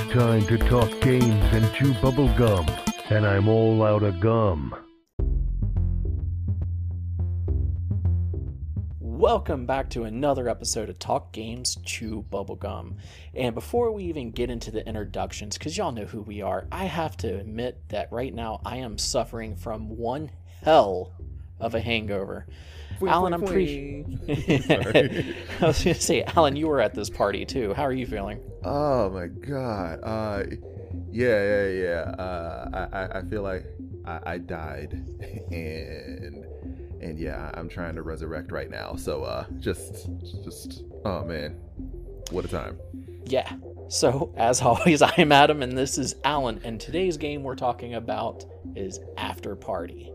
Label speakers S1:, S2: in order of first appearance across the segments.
S1: It's time to talk games and chew bubble gum, and I'm all out of gum.
S2: Welcome back to another episode of Talk Games Chew Bubblegum. And before we even get into the introductions, because y'all know who we are, I have to admit that right now I am suffering from one hell of a hangover. Alan, I'm pretty. I was going to say, Alan, you were at this party too. How are you feeling?
S3: Oh my god. Uh, yeah, yeah, yeah. Uh, I, I, I feel like I, I died, and and yeah, I'm trying to resurrect right now. So uh, just, just, oh man, what a time.
S2: Yeah. So, as always, I'm Adam and this is Alan. And today's game we're talking about is After Party.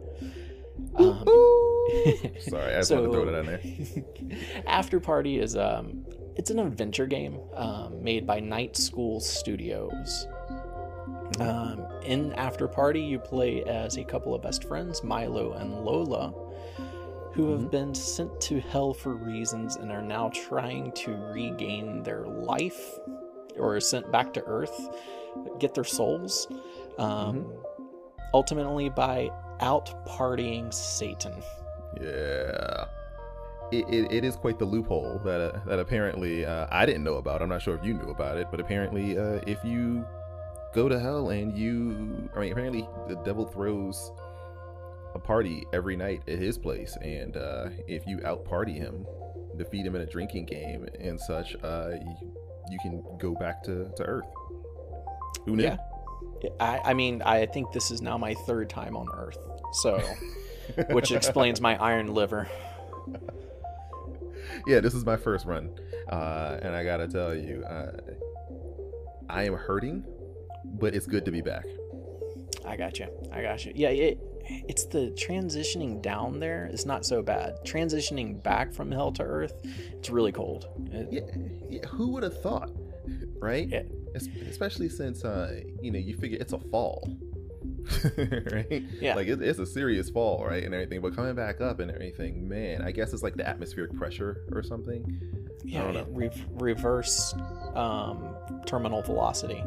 S2: Um,
S3: Sorry, I just wanted to throw that in there.
S2: After Party is um, it's an adventure game um, made by Night School Studios. Um, in After Party, you play as a couple of best friends, Milo and Lola, who have
S3: Mhm.
S2: been sent to hell for reasons and are now trying to regain their life or sent back to Earth, get their souls, um, ultimately by out partying Satan.
S3: Yeah. It, it, it is quite the loophole that uh, that apparently uh, I didn't know about. I'm not sure if you knew about it, but apparently, uh, if you go to hell and you, I mean, apparently the devil throws a party every night at his place, and uh, if you out party him, defeat him in a drinking game and such, uh, you, you can go back to, to Earth. Who knew?
S2: Yeah. I, I mean, I think this is now my third time on Earth, so which explains my iron liver.
S3: yeah, this is my first run, uh, and I gotta tell you, uh, I am hurting, but it's good to be back.
S2: I got you. I got you. Yeah, it, it's the transitioning down there is not so bad. Transitioning back from hell to Earth, it's really cold. It-
S3: Yeah, yeah who would have thought, right?
S2: Yeah.
S3: Especially since uh, you know you figure it's a fall, right?
S2: Yeah.
S3: like it, it's a serious fall, right, and everything. But coming back up and everything, man, I guess it's like the atmospheric pressure or something.
S2: yeah, re- reverse um, terminal velocity.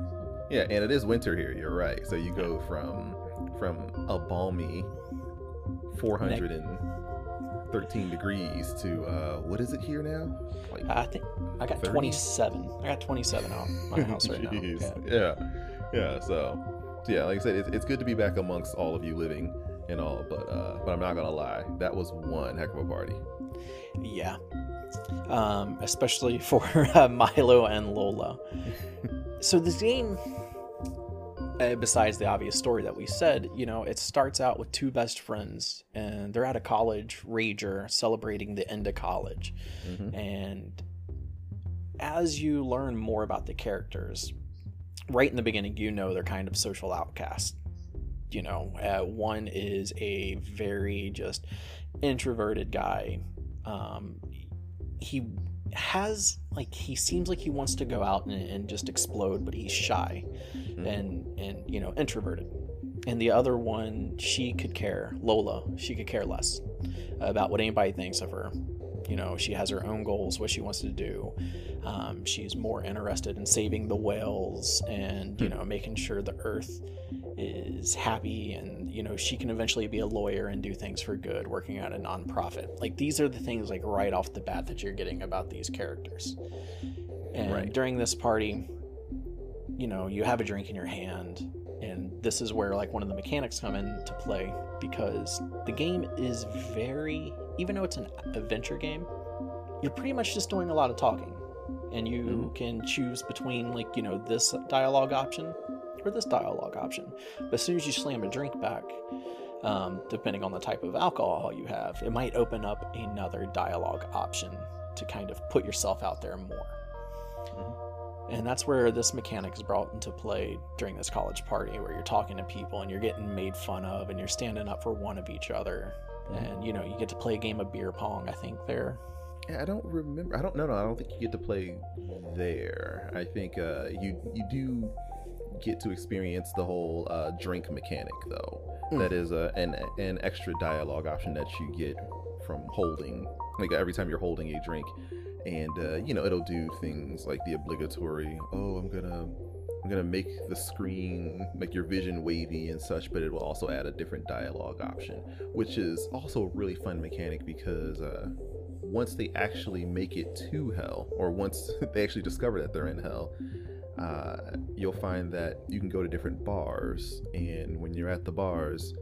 S3: Yeah, and it is winter here. You're right. So you go from from a balmy 413 degrees to uh what is it here now? Like
S2: I think I got
S3: 30?
S2: 27. I got 27 out my house right now. Yeah.
S3: Yeah. yeah, so yeah, like I said, it's, it's good to be back amongst all of you living and all, but uh but I'm not gonna lie, that was one heck of a party.
S2: Yeah. Um, especially for uh, Milo and Lola. so this game, uh, besides the obvious story that we said, you know, it starts out with two best friends, and they're at a college rager celebrating the end of college.
S3: Mhm.
S2: And as you learn more about the characters, right in the beginning, you know they're kind of social outcasts. You know, uh, one is a very just introverted guy. Um, he has like he seems like he wants to go out and, and just explode, but he's shy
S3: Mhm.
S2: and and you know introverted. And the other one, she could care. Lola, she could care less about what anybody thinks of her. You know, she has her own goals, what she wants to do. Um, she's more interested in saving the whales and you know making sure the Earth is happy, and you know she can eventually be a lawyer and do things for good, working at a nonprofit. Like these are the things like right off the bat that you're getting about these characters. And
S3: Right.
S2: during this party, you know, you have a drink in your hand, and this is where like one of the mechanics come into play because the game is very, even though it's an adventure game, you're pretty much just doing a lot of talking, and you can choose between like you know this dialogue option or this dialogue option. But as soon as you slam a drink back, um, depending on the type of alcohol you have, it might open up another dialogue option to kind of put yourself out there more. And that's where this mechanic is brought into play during this college party, where you're talking to people and you're getting made fun of, and you're standing up for one of each other. And you know, you get to play a game of beer pong. I think there.
S3: Yeah, I don't remember. I don't know. No, I don't think you get to play there. I think uh, you you do get to experience the whole uh, drink mechanic though.
S2: Mm.
S3: That is a, an an extra dialogue option that you get from holding like every time you're holding a drink, and uh, you know it'll do things like the obligatory. Oh, I'm gonna I'm gonna make the screen make your vision wavy and such, but it will also add a different dialogue option, which is also a really fun mechanic because uh, once they actually make it to hell, or once they actually discover that they're in hell, uh, you'll find that you can go to different bars, and when you're at the bars,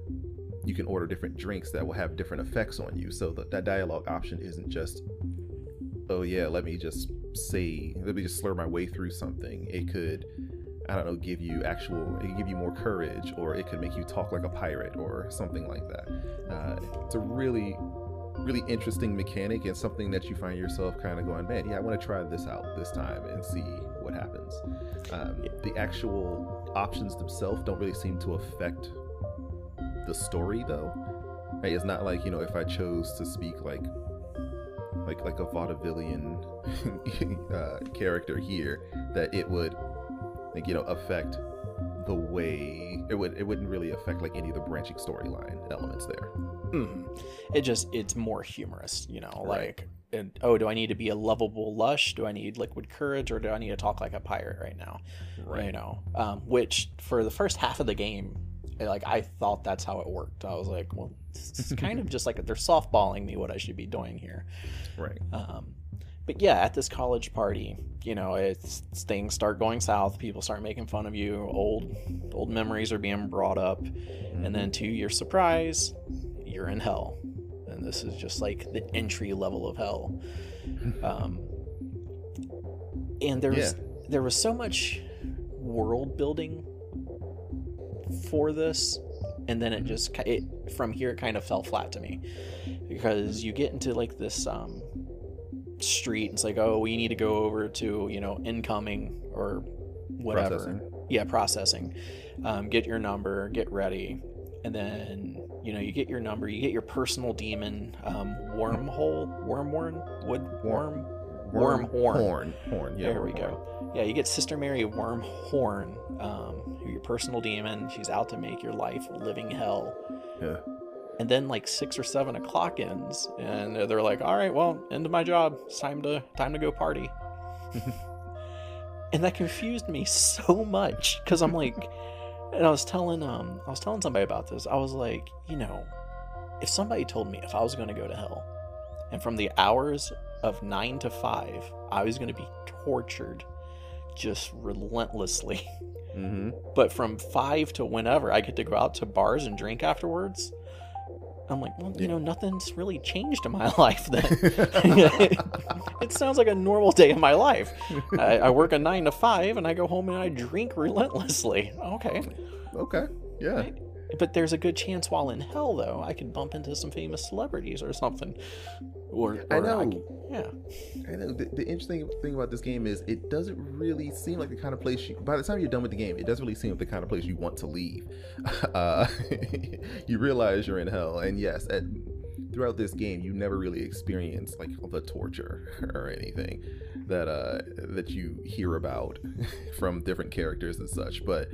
S3: you can order different drinks that will have different effects on you. So that, that dialogue option isn't just, oh yeah, let me just say, let me just slur my way through something. It could, I don't know, give you actual, it could give you more courage, or it could make you talk like a pirate, or something like that. Uh, it's a really, really interesting mechanic and something that you find yourself kind of going, man, yeah, I want to try this out this time and see what happens. Um, the actual options themselves don't really seem to affect the story though. Right? It's not like you know if I chose to speak like like like a vaudevillian uh, character here that it would like you know affect the way it would it wouldn't really affect like any of the branching storyline elements there.
S2: Mhm. It just it's more humorous, you know,
S3: Right.
S2: like and, oh, do I need to be a lovable lush? Do I need liquid courage, or do I need to talk like a pirate right now? Right. You know, um, which for the first half of the game, like I thought that's how it worked. I was like, well, it's kind of just like they're softballing me what I should be doing here.
S3: Right.
S2: Um, but yeah, at this college party, you know, it's things start going south. People start making fun of you. Old, old memories are being brought up, and then to your surprise, you're in hell, and this is just like the entry level of hell. Um, and there was there was so much world building for this, and then it just ki- it from here it kind of fell flat to me because you get into like this um, street. It's like, oh, we need to go over to you know incoming or whatever.
S3: Processing.
S2: Yeah, processing. Um, get your number. Get ready. And then you know you get your number. You get your personal demon um, wormhole, wormworm, wood worm. Worm horn.
S3: Horn. Yeah.
S2: there we go. Yeah, you get Sister Mary Wormhorn, um, who your personal demon. She's out to make your life living hell.
S3: horn.
S2: And then like six or seven o'clock ends, and they're like, "All right, well, end of my job. It's time to time to go party." and that confused me so much because I'm like, and I was telling um I was telling somebody about this. I was like, you know, if somebody told me if I was going to go to hell, and from the hours of nine to five, I was going to be tortured just relentlessly.
S3: Mm-hmm.
S2: But from five to whenever I get to go out to bars and drink afterwards, I'm like, well, you know, nothing's really changed in my life then. it sounds like a normal day in my life. I, I work a nine to five and I go home and I drink relentlessly. Okay.
S3: Okay. Yeah.
S2: Right. But there's a good chance while in hell, though, I could bump into some famous celebrities or something. Or,
S3: I
S2: or
S3: know.
S2: c- yeah.
S3: I know the, the interesting thing about this game is it doesn't really seem like the kind of place you, by the time you're done with the game, it doesn't really seem like the kind of place you want to leave. Uh, you realize you're in hell, and yes, at, throughout this game, you never really experience like the torture or anything that uh that you hear about from different characters and such. But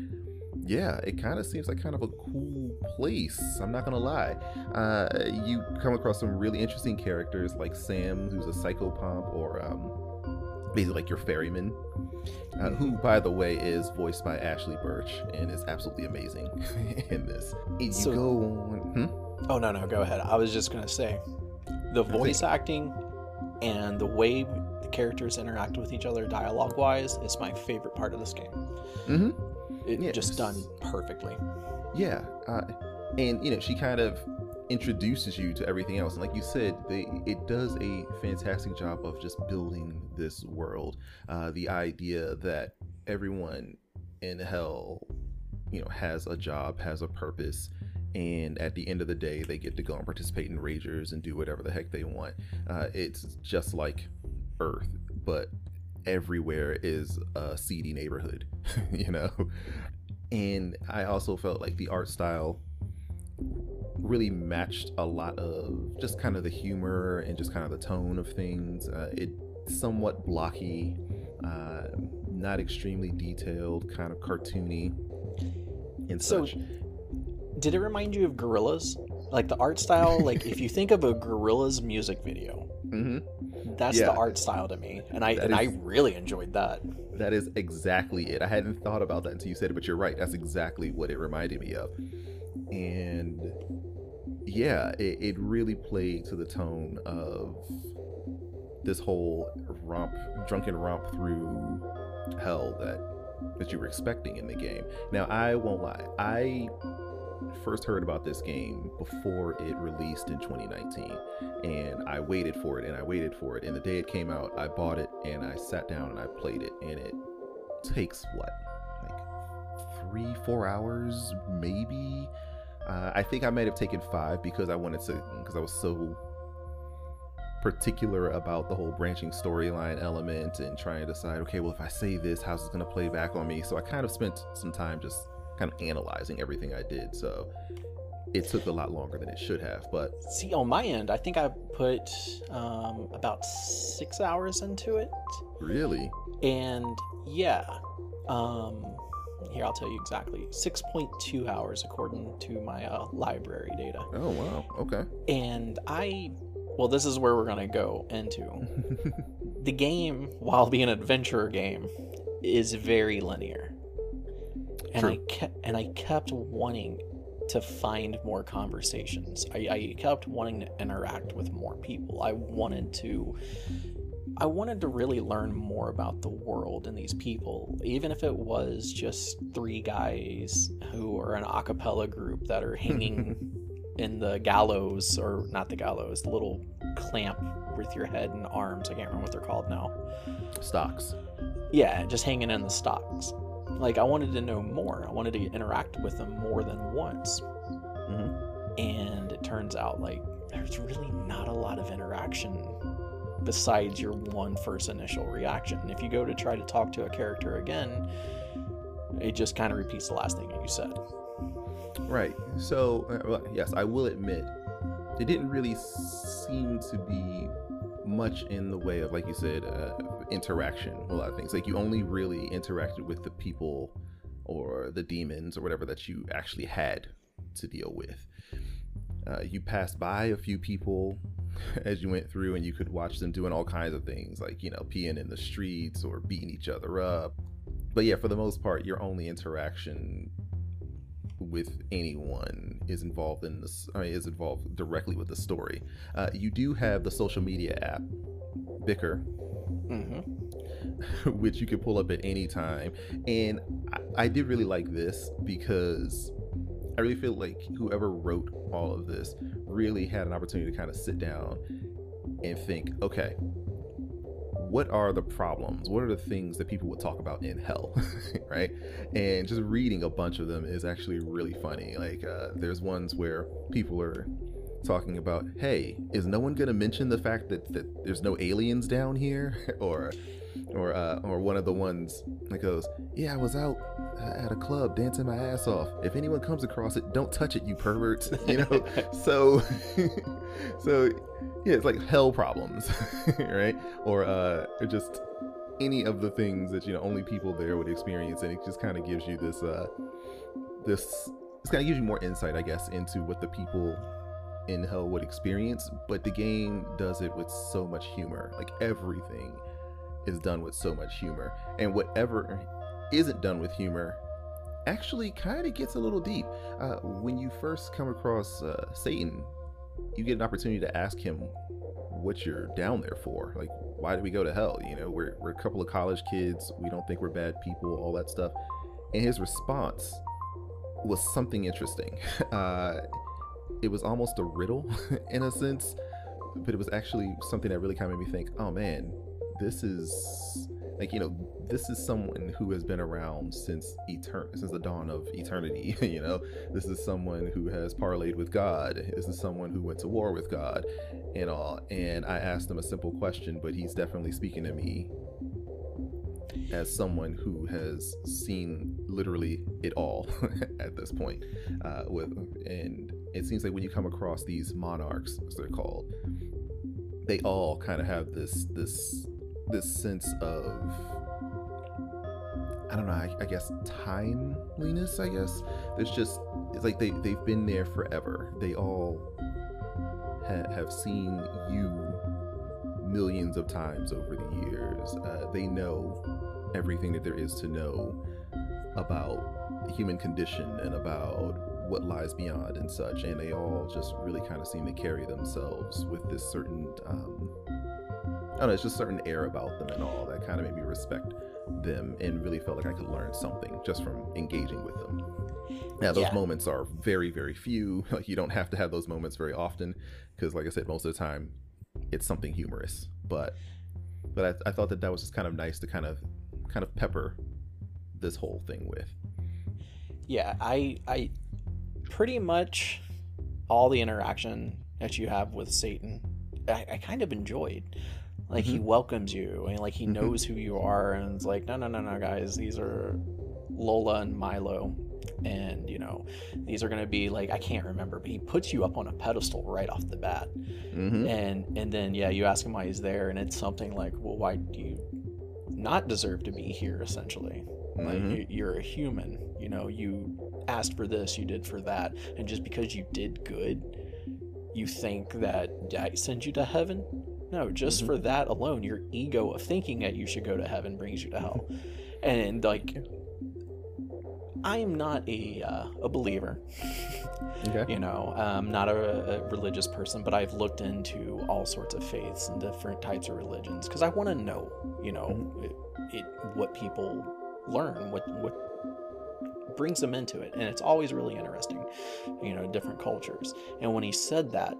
S3: yeah, it kind of seems like kind of a cool place. I'm not gonna lie. Uh, you come across some really interesting characters like Sam, who's a psychopomp, or um, basically like your ferryman, uh, who, by the way, is voiced by Ashley Burch and is absolutely amazing in this. And you
S2: So-
S3: go on. Hmm?
S2: Oh, no, no, go ahead. I was just going to say the voice acting and the way the characters interact with each other dialogue wise is my favorite part of this game.
S3: Mm-hmm.
S2: It
S3: Yes.
S2: just done perfectly.
S3: Yeah, uh, and you know she kind of introduces you to everything else, and like you said, they, it does a fantastic job of just building this world. Uh, the idea that everyone in hell, you know, has a job, has a purpose, and at the end of the day, they get to go and participate in ragers and do whatever the heck they want. Uh, it's just like Earth, but everywhere is a seedy neighborhood, you know. And I also felt like the art style really matched a lot of just kind of the humor and just kind of the tone of things. Uh, it somewhat blocky, uh, not extremely detailed, kind of cartoony and
S2: So-
S3: such.
S2: Did it remind you of Gorillaz? Like the art style, like if you think of a Gorillaz music video,
S3: hmm
S2: that's
S3: Yeah.
S2: the art style to me, and I
S3: That
S2: and I really enjoyed that.
S3: that is exactly it. I hadn't thought about that until you said it, but you're right. That's exactly what it reminded me of. And yeah, it, it really played to the tone of this whole romp, drunken romp through hell that that you were expecting in the game. Now, I won't lie. I first heard about this game before it released in 2019 and I waited for it and I waited for it and the day it came out I bought it and I sat down and I played it and it takes what like 3 4 hours maybe? Uh, I think I might have taken 5 because I wanted to because I was so particular about the whole branching storyline element and trying to decide okay well if I say this how's it going to play back on me? So I kind of spent some time just kind of analyzing everything I did. So it took a lot longer than it should have. But
S2: see, on my end, I think I put um, about six hours into it.
S3: Really?
S2: And yeah, um, here I'll tell you exactly 6.2 hours according to my uh, library data.
S3: Oh wow, okay.
S2: And I, well, this is where we're gonna go into the game. While being an adventure game, is very linear and True. I kept and I kept wanting to find more conversations. I, I kept wanting to interact with more people. I wanted to I wanted to really learn more about the world and these people, even if it was just three guys who are an a cappella group that are hanging in the gallows, or not the gallows, the little clamp with your head and arms. I can't remember what they're called now.
S3: Stocks.
S2: Yeah, just hanging in the stocks. Like I wanted to know more. I wanted to interact with them more than once. Mm-hmm. And it turns out like there's really not a lot of interaction besides your one first initial reaction. If you go to try to talk to a character again, it just kind of repeats the last thing that you said.
S3: Right. So, uh, well, yes, I will admit, it didn't really seem to be much in the way of, like you said, uh, interaction. A lot of things. Like you only really interacted with the people or the demons or whatever that you actually had to deal with. Uh, you passed by a few people as you went through, and you could watch them doing all kinds of things, like you know, peeing in the streets or beating each other up. But yeah, for the most part, your only interaction with anyone is involved in this I mean, is involved directly with the story. Uh, you do have the social media app, Bicker, mm-hmm. which you can pull up at any time. And I, I did really like this because I really feel like whoever wrote all of this really had an opportunity to kind of sit down and think, okay, what are the problems? What are the things that people would talk about in hell, right? And just reading a bunch of them is actually really funny. Like, uh, there's ones where people are talking about, hey, is no one going to mention the fact that, that there's no aliens down here? or or uh, or one of the ones that goes, "Yeah, I was out uh, at a club dancing my ass off. If anyone comes across it, don't touch it, you perverts." You know, so so yeah, it's like hell problems, right? Or uh, or just any of the things that you know only people there would experience, and it just kind of gives you this uh this. It's kind of gives you more insight, I guess, into what the people in hell would experience. But the game does it with so much humor. Like everything is done with so much humor. And whatever isn't done with humor actually kind of gets a little deep. Uh, when you first come across uh, Satan, you get an opportunity to ask him what you're down there for. Like, why did we go to hell? You know, we're, we're a couple of college kids. We don't think we're bad people, all that stuff. And his response was something interesting. Uh, it was almost a riddle in a sense, but it was actually something that really kind of made me think, oh man, this is like you know this is someone who has been around since etern- since the dawn of eternity you know? This is someone who has parlayed with god. This is someone who went to war with god and all. And i asked him a simple question but he's definitely speaking to me as someone who has seen literally it all at this point uh, with and it seems like when you come across these monarchs as they're called they all kind of have this this this sense of I don't know, I, I, guess timeliness, I guess. There's just it's like they, they've been there forever. They all ha- have seen you millions of times over the years. Uh, they know everything that there is to know about the human condition and about what lies beyond and such. And they all just really kind of seem to carry themselves with this certain, um, I don't know, it's just certain air about them and all that kind of made me respect them and really felt like I could learn something just from engaging with them. Now, those
S2: Yeah.
S3: moments are very, very few. Like, you don't have to have those moments very often because, like I said, most of the time it's something humorous. But, but I, I thought that that was just kind of nice to kind of, kind of pepper this whole thing with.
S2: Yeah, I I pretty much all the interaction that you have with Satan, I, I kind of enjoyed. Like he
S3: Mhm.
S2: welcomes you and like he
S3: Mhm.
S2: knows who you are and it's like, no no no no guys, these are Lola and Milo. And you know, these are gonna be like I can't remember, but he puts you up on a pedestal right off the bat.
S3: Mm-hmm.
S2: And and then yeah, you ask him why he's there, and it's something like, well, why do you not deserve to be here? Essentially, like
S3: Mhm.
S2: you, you're a human. You know, you asked for this, you did for that, and just because you did good, you think that I send you to heaven? No, just
S3: Mhm.
S2: for that alone, your ego of thinking that you should go to heaven brings you to hell. and like, I am not a uh, a believer
S3: Okay.
S2: you know i'm not a, a religious person but i've looked into all sorts of faiths and different types of religions because i want to know you know it, it what people learn what what brings them into it and it's always really interesting you know different cultures and when he said that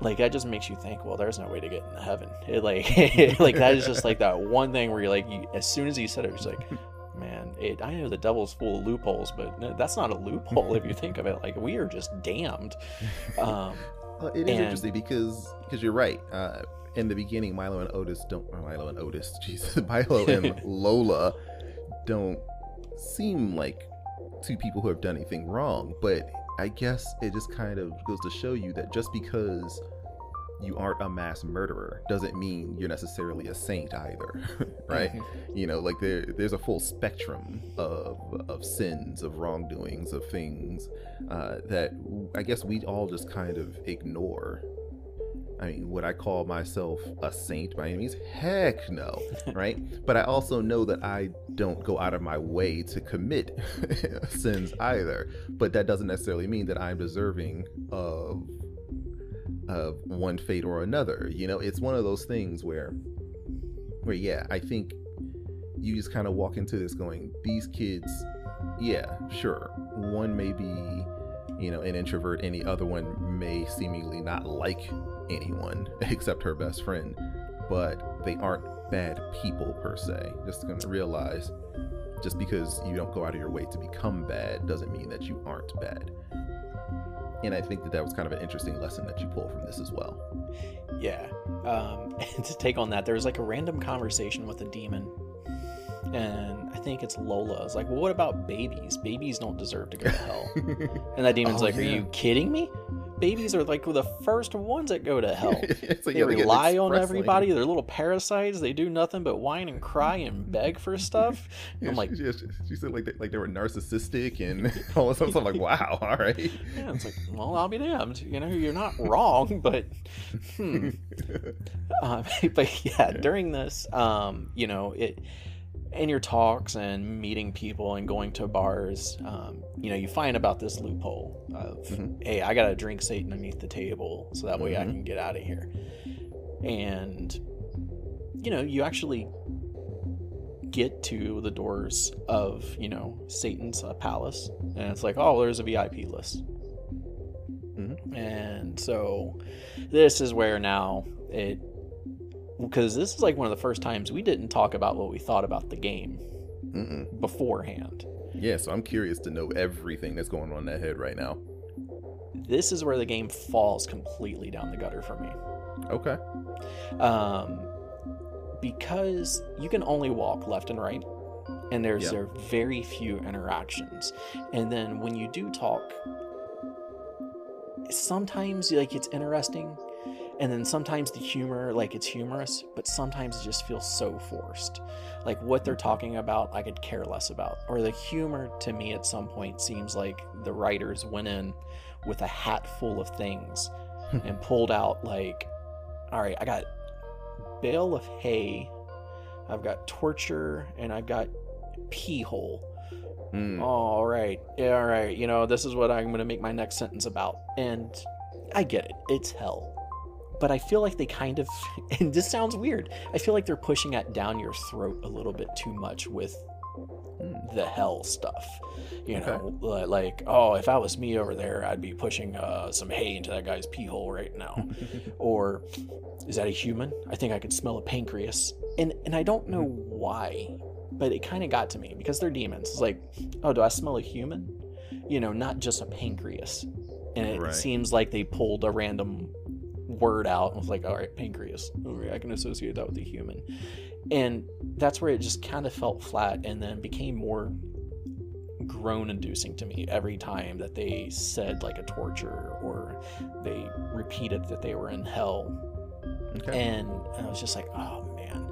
S2: like that just makes you think well there's no way to get into heaven it like like that is just like that one thing where you're like you, as soon as he said it it's like man it, i know the devil's full of loopholes but no, that's not a loophole if you think of it like we are just damned um
S3: Well, it is
S2: And-
S3: interesting because because you're right. Uh, in the beginning, Milo and Otis don't. Or Milo and Otis, Jesus, Milo and Lola don't seem like two people who have done anything wrong. But I guess it just kind of goes to show you that just because you aren't a mass murderer doesn't mean you're necessarily a saint either, right? you know like there there's a full spectrum of of sins of wrongdoings of things uh, that i guess we all just kind of ignore i mean would i call myself a saint by any means? Heck no right? But i also know that i don't go out of my way to commit sins either. But that doesn't necessarily mean that i'm deserving of of one fate or another. You know it's one of those things where where yeah i think you just kind of walk into this going these kids yeah sure one may be you know an introvert and the other one may seemingly not like anyone except her best friend but they aren't bad people per se. Just gonna realize just because you don't go out of your way to become bad doesn't mean that you aren't bad. And i think that that was kind of an interesting lesson that you pull from this as well.
S2: Yeah um and to take on that there was like a random conversation with a demon and i think it's lola. It's like well what about babies? Babies don't deserve to go to hell. And that demon's
S3: Oh,
S2: like are you kidding me babies are like the first ones that go to hell
S3: So,
S2: they
S3: yeah, get
S2: rely on everybody. They're little parasites. They do nothing but whine and cry and beg for stuff.
S3: Yeah,
S2: I'm
S3: she-
S2: like,
S3: she, she, she said like they, like they were narcissistic and all this stuff. I'm like, wow, all right.
S2: yeah, it's like, well, I'll be damned. You know, you're not wrong, but hmm. Um, but yeah, during this, um, you know, it in your talks and meeting people and going to bars, um, you know, you find about this loophole of,
S3: Mhm.
S2: hey, I gotta drink Satan underneath the table so that way I
S3: Mhm.
S2: can get out of here. And you know, you actually get to the doors of you know Satan's uh, palace, and it's like, oh, there's a VIP list.
S3: Mhm.
S2: And so, this is where now it because this is like one of the first times we didn't talk about what we thought about the game
S3: Mm-mm.
S2: beforehand.
S3: Yeah, so I'm curious to know everything that's going on in that head right now.
S2: This is where the game falls completely down the gutter for me.
S3: Okay.
S2: um, because you can only walk left and right and there's
S3: Yeah.
S2: there very few interactions and then when you do talk sometimes like it's interesting and then sometimes the humor like it's humorous but sometimes it just feels so forced like what they're talking about i could care less about or the humor to me at some point seems like the writers went in with a hat full of things and pulled out like all right i got bale of hay I've got torture, and I've got pee hole.
S3: Mm.
S2: all right all right You know, this is what I'm going to make my next sentence about. And I get it, it's hell. But I feel like they kind of, and this sounds weird, I feel like they're pushing it down your throat a little bit too much with the hell stuff. You know, li- like, oh, if I was me over there, I'd be pushing uh, some hay into that guy's pee hole right now. or is that a human? I think I could smell a pancreas. And and I don't know why, but it kind of got to me because they're demons. It's like, oh, do I smell a human? You know, not just a pancreas. And it
S3: Right.
S2: seems like they pulled a random word out and was like, all right, pancreas. All right, I can associate that with a human. And that's where it just kind of felt flat and then became more groan inducing to me every time that they said like a torture or they repeated that they were in hell
S3: Okay.
S2: and I was just like, oh man.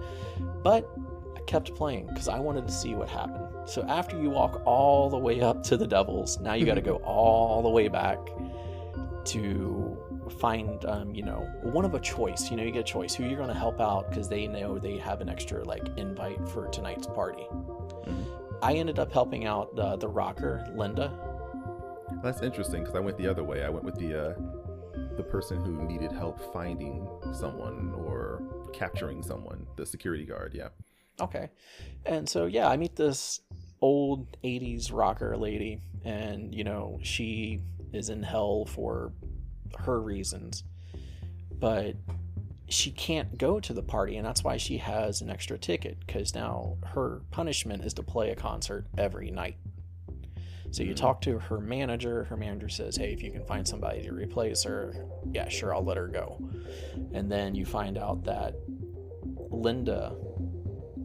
S2: But I kept playing because I wanted to see what happened. So after you walk all the way up to the devils, now you got to mm-hmm. go all the way back to find, um, you know, one of a choice. You know, you get a choice who you're going to help out because they know they have an extra like invite for tonight's party.
S3: Mhm.
S2: I ended up helping out uh, the rocker, Linda.
S3: That's interesting because I went the other way. I went with the uh, the person who needed help finding someone or capturing someone, the security guard. Yeah.
S2: Okay. And so, yeah, I meet this old 80s rocker lady, and, you know, she is in hell for her reasons. But she can't go to the party, and that's why she has an extra ticket, because now her punishment is to play a concert every night. So you
S3: Mhm.
S2: talk to her manager. Her manager says, "Hey, if you can find somebody to replace her, yeah, sure, I'll let her go." And then you find out that Linda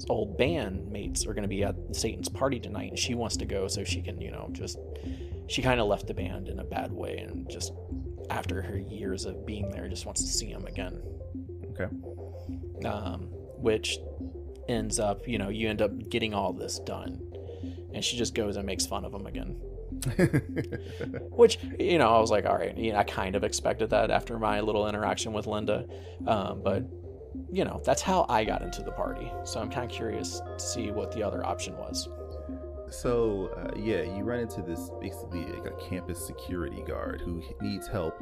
S2: old band mates are going to be at Satan's party tonight, and she wants to go so she can, you know, just she kind of left the band in a bad way, and just after her years of being there, just wants to see him again.
S3: Okay.
S2: Um, which ends up, you know, you end up getting all this done, and she just goes and makes fun of him again. Which, you know, I was like, all right, you know, I kind of expected that after my little interaction with Linda, um, but you know, that's how I got into the party. So I'm kind of curious to see what the other option was.
S3: So uh, yeah, you run into this basically like a campus security guard who needs help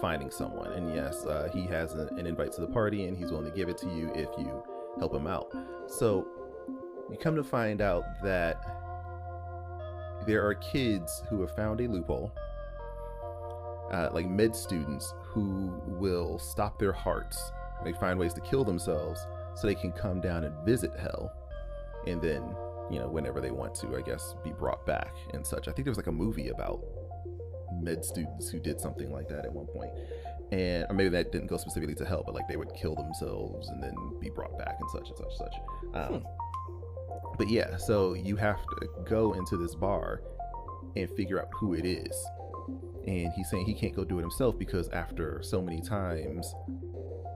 S3: finding someone, and yes, uh, he has an, an invite to the party, and he's willing to give it to you if you help him out. So you come to find out that there are kids who have found a loophole, uh, like med students who will stop their hearts. They find ways to kill themselves so they can come down and visit hell, and then you know whenever they want to, I guess, be brought back and such. I think there was like a movie about med students who did something like that at one point, and or maybe that didn't go specifically to hell, but like they would kill themselves and then be brought back and such and such and such. Um, But yeah, so you have to go into this bar and figure out who it is. And he's saying he can't go do it himself because after so many times,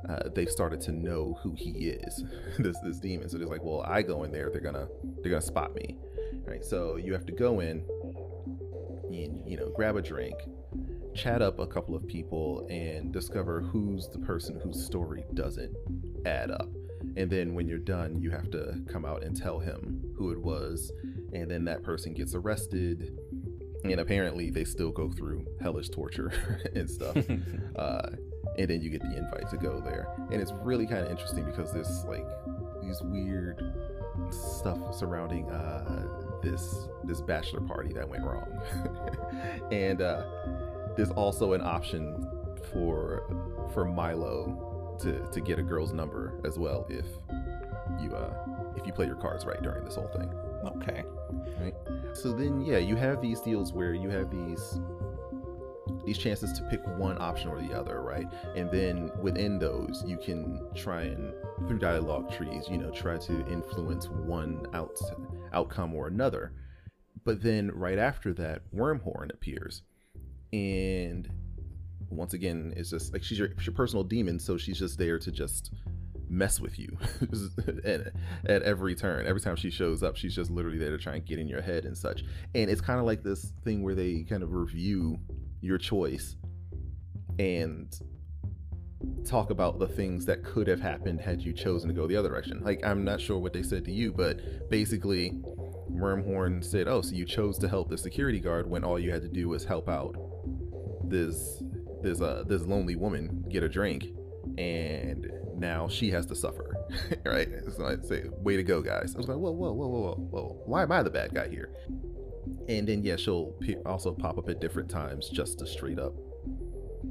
S3: uh, they've started to know who he is, this this demon. So they're like, well, I go in there, they're gonna they're gonna spot me, right? So you have to go in, and, you know, grab a drink, chat up a couple of people, and discover who's the person whose story doesn't add up. And then when you're done, you have to come out and tell him who it was, and then that person gets arrested. And apparently, they still go through hellish torture and stuff uh, and then you get the invite to go there and it's really kind of interesting because there's like these weird stuff surrounding uh, this this bachelor party that went wrong and uh, there's also an option for for milo to to get a girl's number as well if you uh if you play your cards right during this whole thing
S2: okay. Right.
S3: So then, yeah, you have these deals where you have these these chances to pick one option or the other, right? And then within those, you can try and through dialogue trees, you know, try to influence one out outcome or another. But then right after that, Wormhorn appears, and once again, it's just like she's your, your personal demon, so she's just there to just mess with you at, at every turn. Every time she shows up, she's just literally there to try and get in your head and such. And it's kind of like this thing where they kind of review your choice and talk about the things that could have happened had you chosen to go the other direction. Like I'm not sure what they said to you, but basically Wormhorn said, "Oh, so you chose to help the security guard when all you had to do was help out this this uh this lonely woman get a drink, and now she has to suffer, right?" So I'd say, "Way to go, guys!" I was like, "Whoa, whoa, whoa, whoa, whoa, whoa! Why am I the bad guy here?" And then yeah, she'll also pop up at different times just to straight up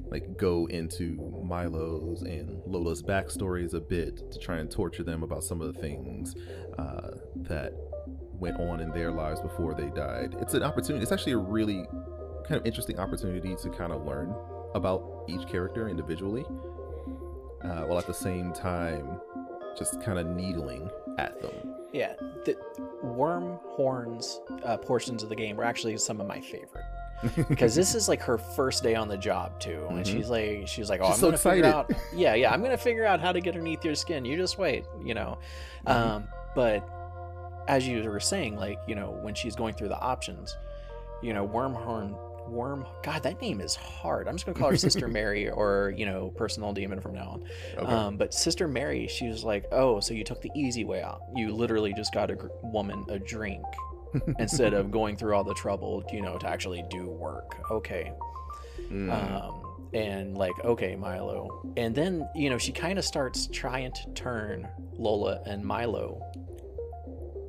S3: like go into Milo's and Lola's backstories a bit to try and torture them about some of the things uh, that went on in their lives before they died. It's an opportunity. It's actually a really kind of interesting opportunity to kind of learn about each character individually, uh, while at the same time just kind of needling at them.
S2: Yeah, the Wormhorn's uh, portions of the game were actually some of my favorite because this is like her first day on the job too, and
S3: Mhm.
S2: she's like, she's like, oh,
S3: She's
S2: I'm
S3: so
S2: gonna figure
S3: excited.
S2: out, yeah, yeah, I'm gonna figure out how to get underneath your skin. You just wait, you know.
S3: Mhm.
S2: Um, but as you were saying, like, you know, when she's going through the options, you know, Wormhorn, Worm, God, that name is hard. I'm just gonna call her Sister Mary or you know, Personal Demon from now on.
S3: Okay.
S2: Um, but Sister Mary, she was like, "Oh, so you took the easy way out. You literally just got a gr- woman a drink instead of going through all the trouble, you know, to actually do work." Okay.
S3: Mm.
S2: Um, and like, okay, Milo. And then you know, she kind of starts trying to turn Lola and Milo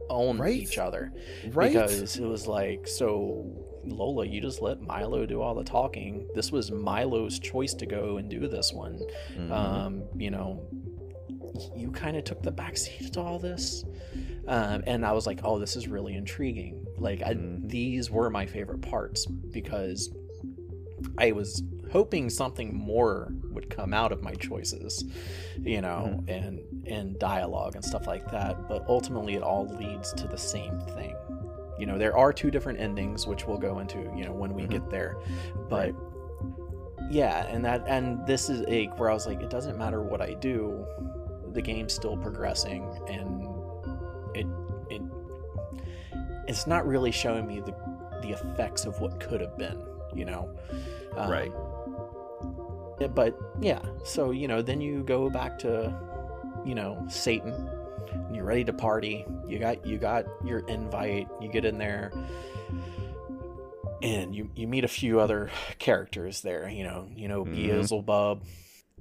S2: on
S3: Right?
S2: each other
S3: right?
S2: because it was like, so Lola, you just let Milo do all the talking. This was Milo's choice to go and do this one
S3: Mhm.
S2: um, you know, you kind of took the backseat to all this. Um, and I was like, oh, this is really intriguing. Like, I,
S3: Mhm.
S2: these were my favorite parts because I was hoping something more would come out of my choices, you know, and and dialogue and stuff like that. But ultimately, it all leads to the same thing. You know, there are two different endings, which we'll go into, you know, when we
S3: Mhm.
S2: get there. But yeah, and that and this is a where I was like, it doesn't matter what I do, the game's still progressing, and it it it's not really showing me the the effects of what could have been, you know. Um,
S3: Right.
S2: But yeah, so you know, then you go back to, you know, Satan. You're ready to party. You got you got your invite. You get in there, and you you meet a few other characters there. You know, you know
S3: Mhm.
S2: Beelzebub,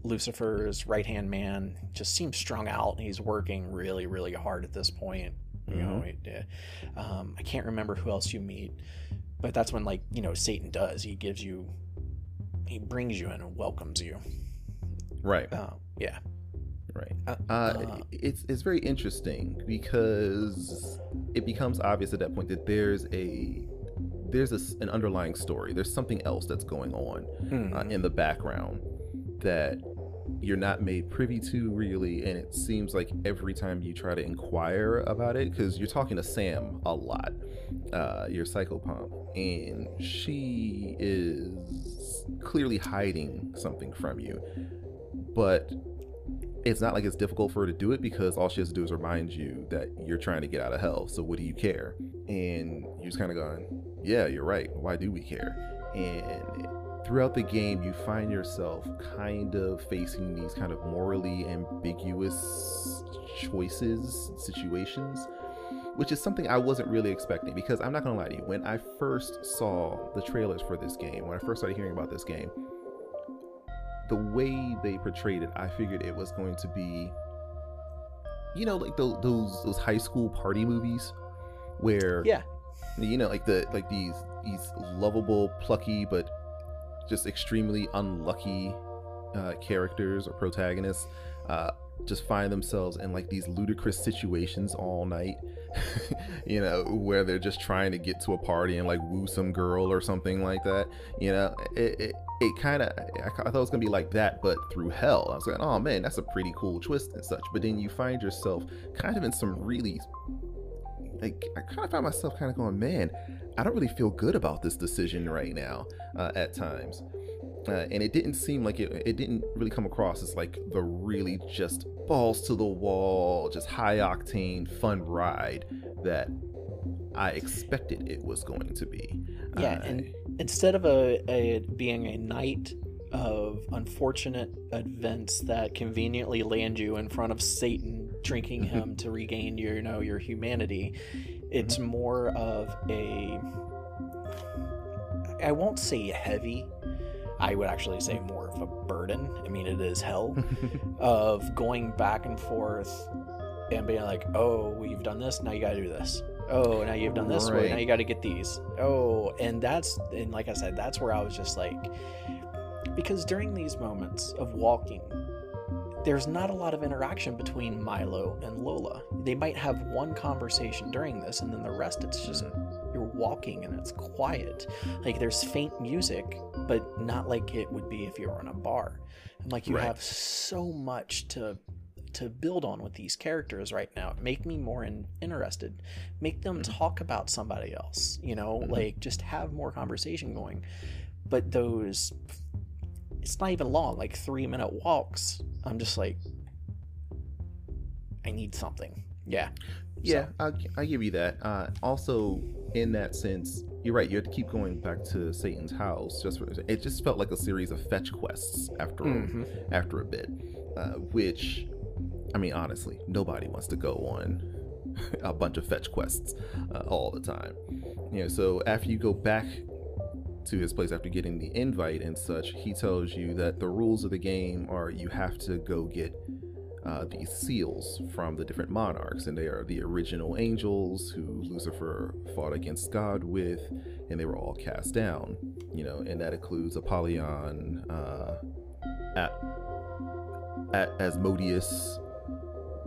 S2: Lucifer's right hand man. Just seems strung out. He's working really really hard at this point. You know, it, uh, um, I can't remember who else you meet, but that's when like you know Satan does. He gives you, he brings you in and welcomes you.
S3: right.
S2: Uh, yeah.
S3: Right.
S2: Uh,
S3: Uh,
S2: uh,
S3: it's it's very interesting because it becomes obvious at that point that there's a there's a s an underlying story. There's something else that's going on
S2: hmm,
S3: uh, in the background that you're not made privy to really, and it seems like every time you try to inquire about it, because you're talking to Sam a lot, uh, your psychopomp, and she is clearly hiding something from you, but it's not like it's difficult for her to do it because all she has to do is remind you that you're trying to get out of hell. So what do you care? And you're just kind of going, yeah, you're right. Why do we care? And throughout the game, you find yourself kind of facing these kind of morally ambiguous choices, situations, which is something I wasn't really expecting because I'm not gonna lie to you. When I first saw the trailers for this game, when I first started hearing about this game, the way they portrayed it, I figured it was going to be, you know, like those those, those high school party movies where
S2: yeah.
S3: you know like the like these these lovable plucky but just extremely unlucky uh, characters or protagonists uh, just find themselves in like these ludicrous situations all night you know where they're just trying to get to a party and like woo some girl or something like that you know? It, it, it kind of I, I thought it was gonna be like that but through hell. I was like oh man that's a pretty cool twist and such. But then you find yourself kind of in some really like I kind of found myself kind of going, man, I don't really feel good about this decision right now uh, at times. Uh, and it didn't seem like it, it didn't really come across as like the really just balls to the wall, just high octane fun ride that I expected it was going to be.
S2: Yeah,
S3: Uh,
S2: and instead of a, a being a night of unfortunate events that conveniently land you in front of Satan, drinking him to regain your, you know, your humanity. It's more of a I won't say heavy. I would actually say more of a burden. I mean, it is hell of going back and forth and being like, "Oh, well, you've done this. Now you got to do this. Oh, now you've done this. Well, now you got to get these. Oh, and that's and like I said, that's where I was just like, because during these moments of walking, there's not a lot of interaction between Milo and Lola. They might have one conversation during this, and then the rest it's just mm-hmm. You're walking and it's quiet. Like there's faint music, but not like it would be if you were in a bar. And like you
S3: Right.
S2: have so much to to build on with these characters right now. Make me more in, interested. Make them talk about somebody else. You know,
S3: Mhm.
S2: like just have more conversation going. But those, it's not even long. Like three minute walks. I'm just like, I need something. Yeah.
S3: Yeah, I'll, I'll give you that. Uh, also, in that sense, you're right. You had to keep going back to Satan's house. Just for, it just felt like a series of fetch quests after
S2: Mhm.
S3: after a bit, uh, which, I mean, honestly, nobody wants to go on a bunch of fetch quests uh, all the time. You know, so after you go back to his place after getting the invite and such, he tells you that the rules of the game are you have to go get uh, these seals from the different monarchs, and they are the original angels who Lucifer fought against God with, and they were all cast down. You know, and that includes Apollyon, uh, at, at Asmodeus,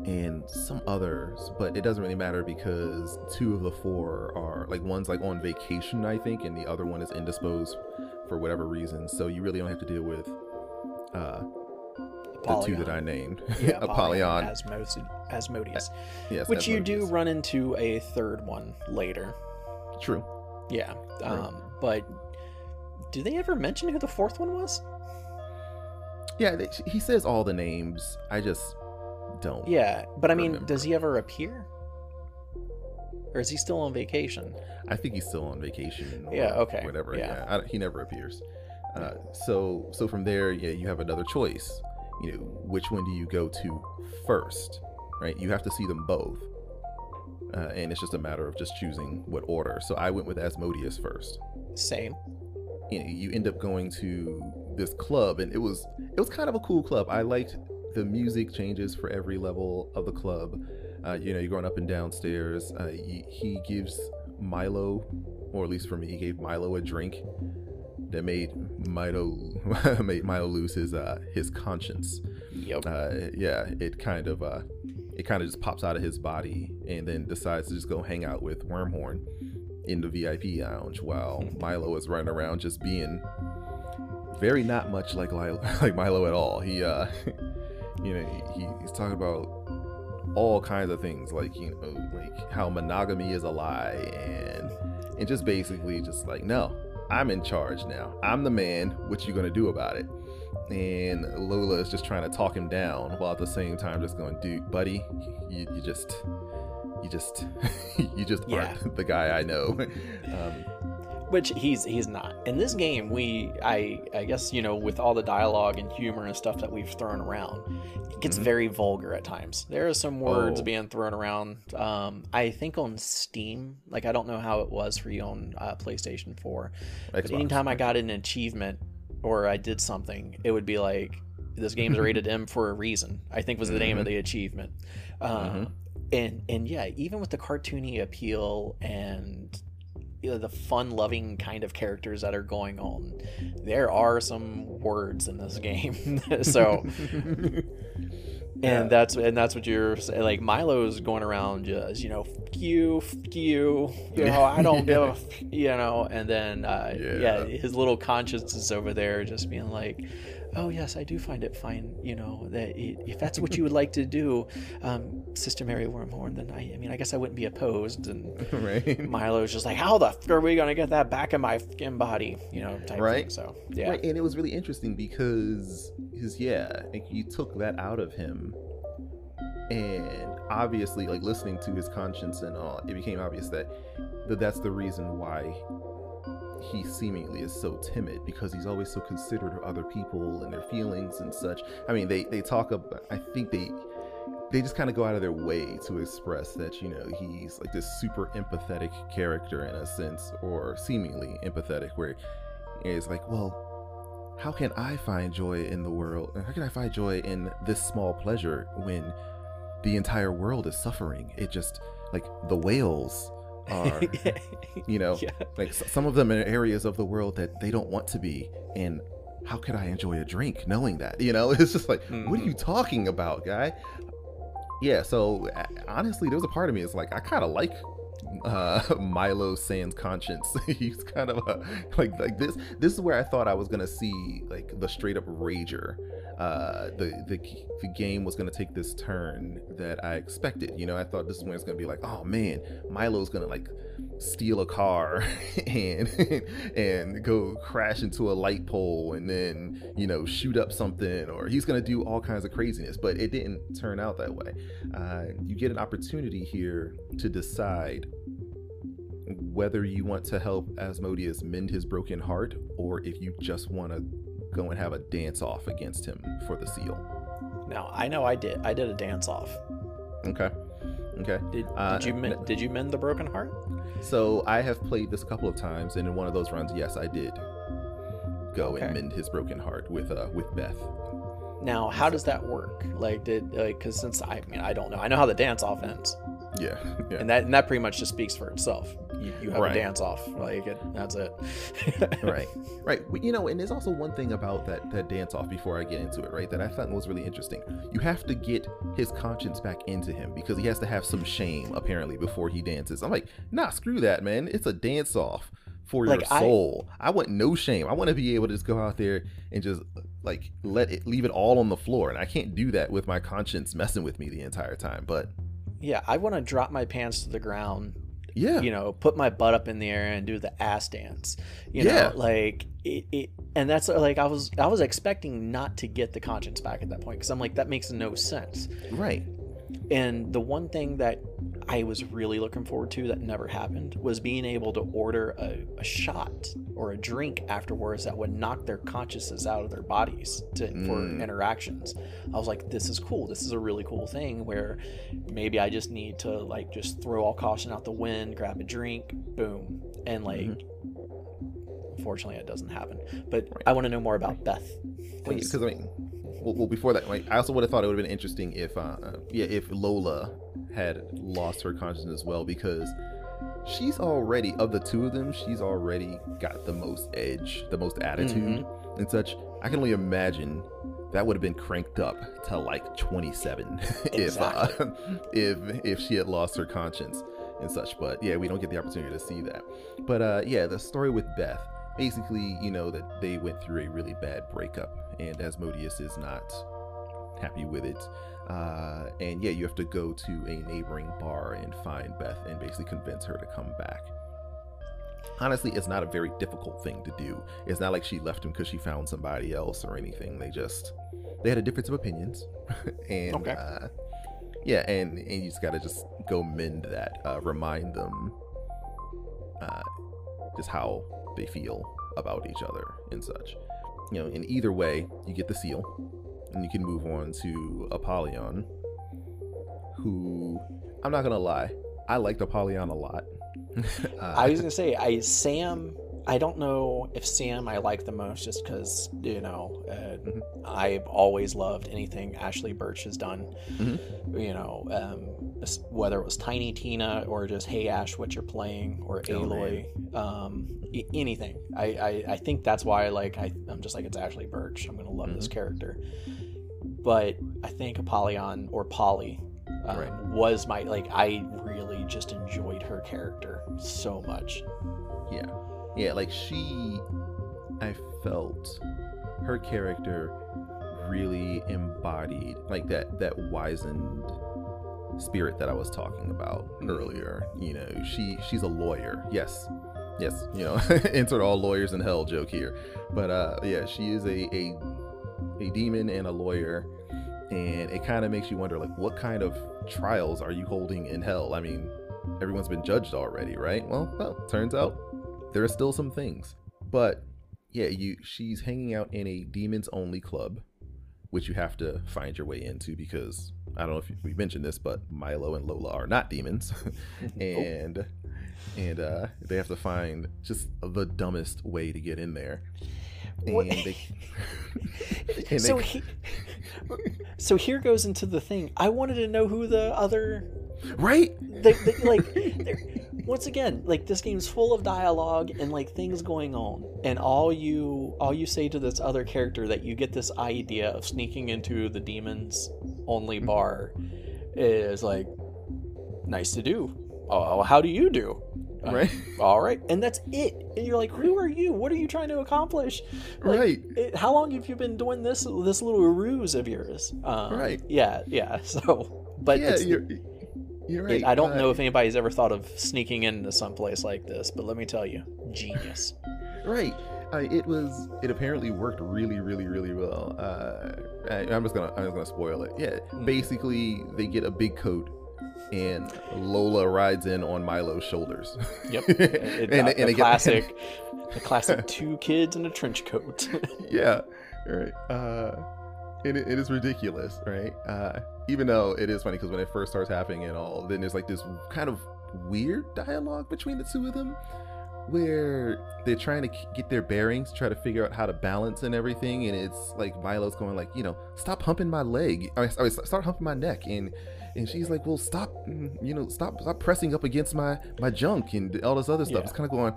S3: and some others, but it doesn't really matter because two of the four are like one's like on vacation, I think, and the other one is indisposed for whatever reason. So you really don't have to deal with uh, the two that I named,
S2: yeah,
S3: Apollyon.
S2: Asmodeus, Asmodeus,
S3: yes,
S2: which you do run into a third one later.
S3: True.
S2: Yeah, um, but do they ever mention who the fourth one was?
S3: Yeah, they, he says all the names. I just don't.
S2: Yeah, but I mean,
S3: Remember.
S2: does he ever appear? Or is he still on vacation?
S3: I think he's still on vacation.
S2: Yeah, okay,
S3: Whatever.
S2: yeah.
S3: Yeah, I, he never appears. Uh, so so from there, yeah, you have another choice. You know, which one do you go to first? Right? You have to see them both, uh, and it's just a matter of just choosing what order. So I went with Asmodeus first.
S2: Same.
S3: you know, you end up going to this club and it was it was kind of a cool club i liked the music changes for every level of the club uh, you know you're going up and downstairs uh, he, he gives milo or at least for me he gave milo a drink that made milo made milo lose his uh his conscience
S2: Yep.
S3: uh, yeah, it kind of uh, it kind of just pops out of his body and then decides to just go hang out with Wormhorn in the VIP lounge while Milo is running around just being very not much like Lilo, like Milo at all. He uh, you know, he, he's talking about all kinds of things like you know, like how monogamy is a lie and and just basically just like no, I'm in charge now. I'm the man. What you gonna do about it? and Lola is just trying to talk him down while at the same time just going, dude, buddy, you, you just, you just, you just
S2: Yeah.
S3: aren't the guy I know. um,
S2: Which he's he's not. In this game, we I I guess you know with all the dialogue and humor and stuff that we've thrown around, it gets
S3: Mhm.
S2: very vulgar at times. There are some words
S3: Oh.
S2: being thrown around. Um, I think on Steam, like I don't know how it was for you on uh, PlayStation Four, but anytime I got an achievement or I did something, it would be like this game's rated M for a reason. I think was the name of
S3: Mhm.
S2: the achievement. Uh,
S3: Mhm.
S2: And and yeah, even with the cartoony appeal and you know, the fun-loving kind of characters that are going on, there are some words in this game. so
S3: Yeah.
S2: and that's and that's what you're saying. Like Milo's going around just you know, you, you, you know, I don't give a, f-, you know, and then uh, yeah.
S3: Yeah.
S2: his little conscience is over there just being like, oh yes, I do find it fine, you know, that if that's what you would like to do, um, Sister Mary Wormhorn, then I, I mean, I guess I wouldn't be opposed. And
S3: right,
S2: Milo's just like, how the f- are we gonna get that back in my fucking body, you know, type
S3: Right.
S2: thing. So yeah,
S3: right, and it was really interesting because his yeah, like you took that out of him, and obviously, like listening to his conscience and all, it became obvious that that that's the reason why he seemingly is so timid because he's always so considerate of other people and their feelings and such. I mean, they they talk about. I think they they just kind of go out of their way to express that you know he's like this super empathetic character in a sense, or seemingly empathetic, where it's like, well, how can I find joy in the world? How can I find joy in this small pleasure when the entire world is suffering? It just like the whales are you know
S2: Yeah.
S3: like some of them in areas of the world that they don't want to be and how could i enjoy a drink knowing that? You know it's just like what are you talking about guy? Yeah so honestly there was a part of me is like i kind of like uh milo sans conscience. He's kind of a like like this this is where i thought i was gonna see like the straight up rager uh the the, the game was gonna take this turn that i expected you know? I thought this is when it's gonna be like oh man milo's gonna like steal a car and and go crash into a light pole and then you know shoot up something or he's gonna do all kinds of craziness but it didn't turn out that way. Uh, you get an opportunity here to decide whether you want to help asmodeus mend his broken heart or if you just want to go and have a dance off against him for the seal
S2: Now I know I did. I did a dance off.
S3: okay okay
S2: Did,
S3: Uh,
S2: did you mend,
S3: n-
S2: did you mend the broken heart?
S3: So I have played this a couple of times, and in one of those runs, yes, I did go
S2: Okay.
S3: and mend his broken heart with uh with Beth.
S2: Now how does that work? Like did like because since I mean I don't know I know how the dance off ends
S3: Yeah, yeah.
S2: and that and that pretty much just speaks for itself. You, you have
S3: Right.
S2: a dance off like it, that's it.
S3: right, right. You know, and there's also one thing about that that dance off before I get into it, right? That I thought was really interesting. You have to get his conscience back into him because he has to have some shame apparently before he dances. I'm like, nah, screw that, man. It's a dance off for your
S2: Like, I-
S3: soul. I, want no shame. I want to be able to just go out there and just like let it leave it all on the floor, and I can't do that with my conscience messing with me the entire time. But
S2: Yeah, I want to drop my pants to the ground
S3: yeah,
S2: you know, put my butt up in the air and do the ass dance. You
S3: Yeah.
S2: know, like it, it and that's like I was I was expecting not to get the conscience back at that point because I'm like that makes no sense.
S3: right.
S2: And the one thing that I was really looking forward to that never happened was being able to order a, a shot or a drink afterwards that would knock their consciousness out of their bodies to, for
S3: Mm.
S2: interactions. I was like, this is cool. This is a really cool thing where maybe I just need to like just throw all caution out the wind, grab a drink, boom, and like. Unfortunately, it doesn't happen. But
S3: Right.
S2: I want to know more about Beth. please.
S3: Because I mean, well, well, before that, like, I also would have thought it would have been interesting if, uh, uh, yeah, if Lola had lost her consciousness as well, because she's already of the two of them, she's already got the most edge, the most attitude, and such. I can only imagine that would have been cranked up to like 27 if uh, if if she had lost her conscience and such. But yeah, we don't get the opportunity to see that. But uh, yeah, the story with Beth basically, you know, that they went through a really bad breakup, and Asmodeus is not happy with it. Uh, and yeah, you have to go to a neighboring bar and find Beth and basically convince her to come back. Honestly, it's not a very difficult thing to do. It's not like she left him because she found somebody else or anything. They just they had a difference of opinions, and
S2: Okay.
S3: uh, yeah, and and you just gotta just go mend that. Uh, remind them uh, just how they feel about each other and such. You know, in either way, you get the seal, and you can move on to Apollyon, who I'm not gonna lie, I liked Apollyon a lot. Uh,
S2: I was gonna say, I Sam. I don't know if Sam I like the most, just because you know uh,
S3: Mhm.
S2: I've always loved anything Ashley Burch has done.
S3: Mhm.
S2: You know, um, whether it was Tiny Tina or just Hey Ash, what you're playing, or
S3: Oh,
S2: Aloy, um, I- anything. I, I I think that's why I like I I'm just like it's Ashley Burch. I'm gonna love this
S3: Mm-hmm.
S2: character. But I think Apollyon or Polly um,
S3: Right.
S2: was my like I really just enjoyed her character so much.
S3: yeah yeah like she i felt her character really embodied like that that wizened spirit that i was talking about earlier you know? She she's a lawyer. Yes. Yes you know enter all lawyers in hell joke here. But uh yeah she is a a, a demon and a lawyer and it kind of makes you wonder like what kind of trials are you holding in hell? I mean everyone's been judged already right? Well well turns out there are still some things, but yeah, you she's hanging out in a demons only club, which you have to find your way into because I don't know if we mentioned this, but Milo and Lola are not demons, and and uh, they have to find just the dumbest way to get in there. And they, and
S2: so
S3: they-
S2: he, so here goes into the thing. I wanted to know who the other
S3: right,
S2: like once again like this game's full of dialogue and like things going on and all you all you say to this other character that you get this idea of sneaking into the demons only bar is like nice to do. Oh how do you do? Uh,
S3: right,
S2: all right. And that's it. And you're like who are you? What are you trying to accomplish? Like,
S3: right.
S2: it, how long have you been doing this this little ruse of yours? Um,
S3: Right.
S2: yeah yeah so but
S3: yeah,
S2: it's,
S3: you're you're right.
S2: I don't
S3: Uh,
S2: know if anybody's ever thought of sneaking into some place like this, but let me tell you, genius.
S3: Right. Uh, it was. It apparently worked really, really, really well. Uh, I, I'm just gonna. I'm just gonna spoil it. Yeah.
S2: Mm.
S3: Basically, they get a big coat, and Lola rides in on Milo's shoulders.
S2: Yep,
S3: and,
S2: It-
S3: and
S2: the
S3: get-
S2: classic, the classic two kids in a trench coat.
S3: yeah. Right. Uh, it, it is ridiculous, right? Uh, even though it is funny because when it first starts happening and all, then there's like this kind of weird dialogue between the two of them where they're trying to get their bearings, try to figure out how to balance and everything. And it's like Milo's going like, you know, stop humping my leg. I mean, start humping my neck. And and she's like, well, stop, mm, you know, stop, stop pressing up against my my junk and all this other stuff.
S2: Yeah.
S3: It's kind of going,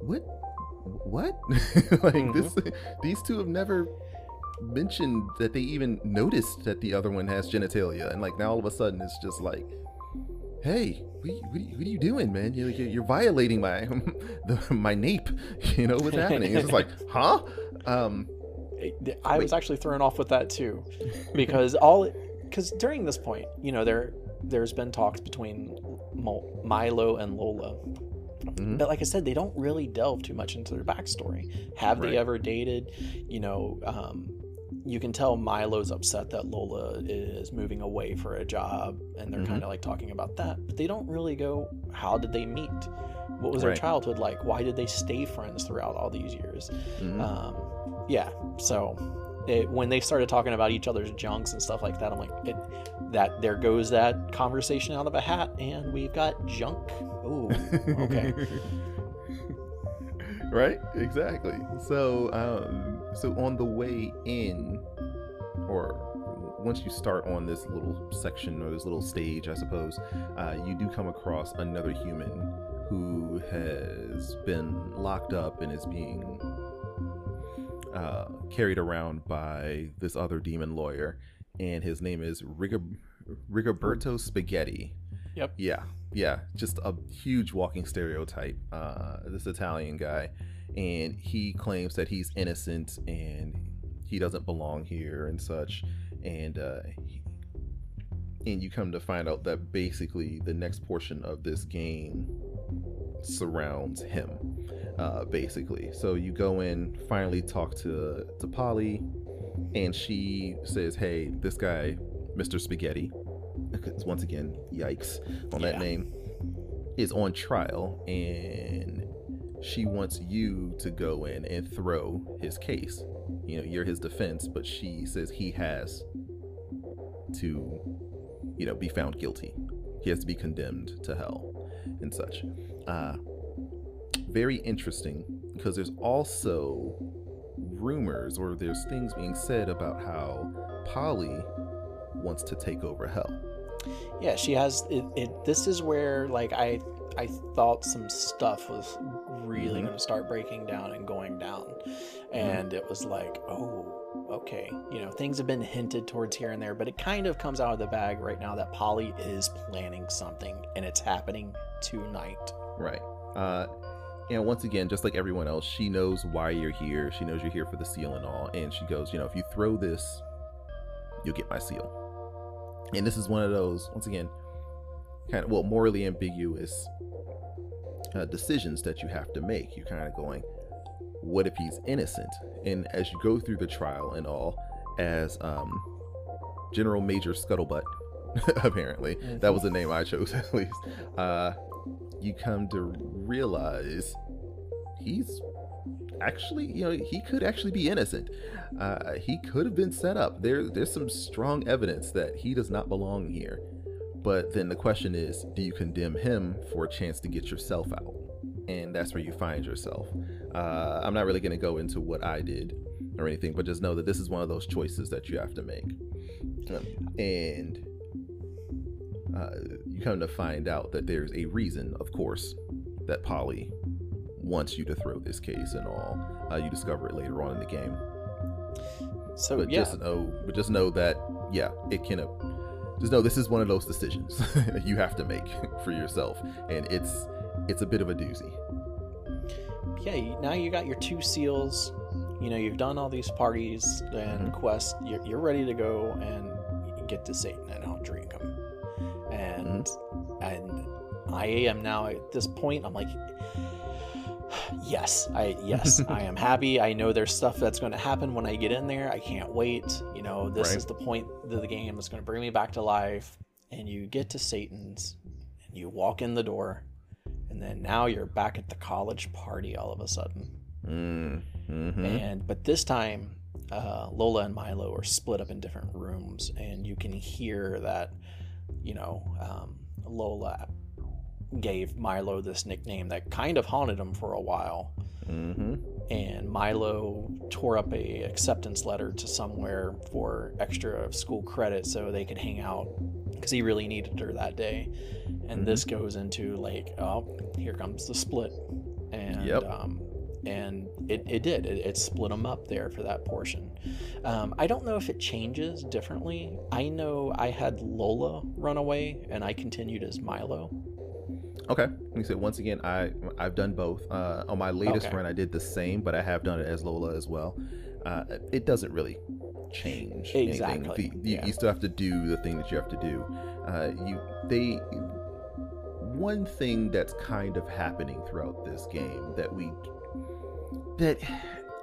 S3: what, what? like this, these two have never mentioned that they even noticed that the other one has genitalia, and like now all of a sudden it's just like, hey, what, are you- what, what are you doing, man? You're, you're, you're violating my the, my nape. You know what's happening? It's like, huh? Um,
S2: I was actually thrown off with that too, because all because during this point, you know, there there's been talks between Milo and Lola,
S3: Mhm.
S2: but like I said, they don't really delve too much into their backstory. Have
S3: Right.
S2: they ever dated? You know, um, you can tell Milo's upset that Lola is moving away for a job, and they're
S3: Mhm.
S2: kind of like talking about that. But they don't really go, how did they meet? What was their childhood like? Why did they stay friends throughout all these years?
S3: mhm.
S2: Um, yeah, so it, when they started talking about each other's junks and stuff like that, I'm like, it, that there goes that conversation out of a hat, and we've got junk. Ooh, okay.
S3: right? Exactly. So um so on the way in or once you start on this little section or this little stage i suppose uh, you do come across another human who has been locked up and is being uh, carried around by this other demon lawyer and his name is rigoberto spaghetti
S2: Yep.
S3: yeah yeah just a huge walking stereotype uh this italian guy and he claims that he's innocent and he doesn't belong here and such and uh and you come to find out that basically the next portion of this game surrounds him uh basically so you go in finally talk to to polly and she says hey this guy mr spaghetti because once again yikes on that name. Is on trial and she wants you to go in and throw his case. You know you're his defense but she says he has to you know be found guilty. He has to be condemned to hell and such. Uh very interesting because there's also rumors or there's things being said about how polly wants to take over hell
S2: Yeah, she has. It, it. This is where like I I thought some stuff was really
S3: Mhm.
S2: going to start breaking down and going down, and it was like, oh, okay, you know, things have been hinted towards here and there, but it kind of comes out of the bag right now that Polly is planning something, and it's happening tonight.
S3: Right. Uh, and once again, just like everyone else, she knows why you're here. She knows you're here for the seal and all. And she goes, you know, if you throw this, you'll get my seal. And this is one of those, once again, kind of, well, morally ambiguous uh, decisions that you have to make. You're kind of going, what if he's innocent? And as you go through the trial and all, as um, General Major Scuttlebutt, apparently, that was the name I chose at least. Uh, you come to realize he's actually, you know, he could actually be innocent. Uh, he could have been set up. There, there's some strong evidence that he does not belong here. But then the question is, do you condemn him for a chance to get yourself out? And that's where you find yourself. Uh, I'm not really going to go into what I did or anything, but just know that this is one of those choices that you have to make. Um, and uh, you come to find out that there's a reason, of course, that Polly wants you to throw this case and all. Uh, you discover it later on in the game.
S2: So
S3: but
S2: yeah,
S3: just know, but just know that yeah, it can. Uh, just know this is one of those decisions you have to make for yourself, and it's it's a bit of a doozy.
S2: yeah. Now you got your two seals. You know you've done all these parties and
S3: Mhm.
S2: quests. You're, you're ready to go and get to Satan and I'll drink him. And and I am now at this point. I'm like, yes, I yes, I am happy. I know there's stuff that's going to happen when I get in there. I can't wait. You know, this
S3: Right.
S2: is the point that the game. is going to bring me back to life. And you get to Satan's, and you walk in the door, and then now you're back at the college party all of a sudden.
S3: Mm, hmm
S2: And but this time, uh, Lola and Milo are split up in different rooms, and you can hear that, you know, um, Lola gave Milo this nickname that kind of haunted him for a while.
S3: hmm
S2: And Milo tore up a acceptance letter to somewhere for extra school credit so they could hang out because he really needed her that day. And
S3: Mhm.
S2: this goes into like, oh, here comes the split, and
S3: Yep.
S2: um, and it, it did it, it split them up there for that portion. Um, I don't know if it changes differently. I know I had Lola run away, and I continued as Milo.
S3: Okay. Like I said, once again, I I've done both. Uh, on my latest
S2: Okay.
S3: run, I did the same, but I have done it as Lola as well. Uh, it doesn't really change
S2: Exactly,
S3: anything. The- you,
S2: yeah.
S3: you still have to do the thing that you have to do. Uh, you they one thing that's kind of happening throughout this game that we that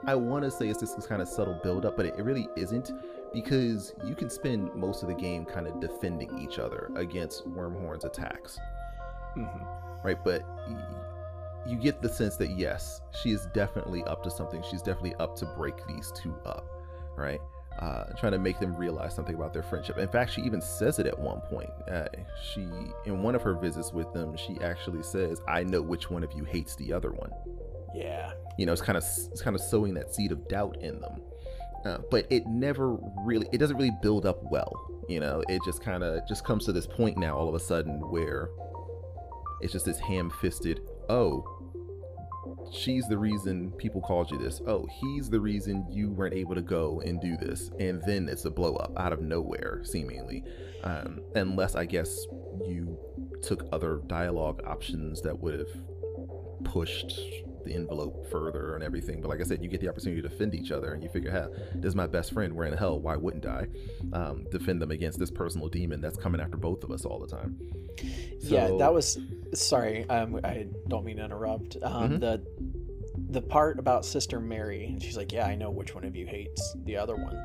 S3: I want to say is this kind of subtle build up, but it, it really isn't because you can spend most of the game kind of defending each other against Wormhorn's attacks
S2: Mhm.
S3: right? But you get the sense that yes, she is definitely up to something. She's definitely up to break these two up, right? Uh, trying to make them realize something about their friendship. In fact, she even says it at one point. Uh, she, in one of her visits with them, she actually says, "I know which one of you hates the other one."
S2: Yeah.
S3: You know, it's kind of it's kind of sowing that seed of doubt in them. Uh, but it never really, it doesn't really build up well. You know, it just kind of just comes to this point now, all of a sudden, where it's just this ham-fisted. Oh, she's the reason people called you this. Oh, he's the reason you weren't able to go and do this. And then it's a blow up out of nowhere, seemingly. Um, unless I guess you took other dialogue options that would have pushed the envelope further and everything. But like I said, you get the opportunity to defend each other, and you figure, "Hey, this is my best friend. We're in hell. Why wouldn't I um, defend them against this personal demon that's coming after both of us all the time?"
S2: yeah, that was sorry. Um, I don't mean to interrupt. Um,
S3: Mhm.
S2: the the part about Sister Mary, she's like, "Yeah, I know which one of you hates the other one."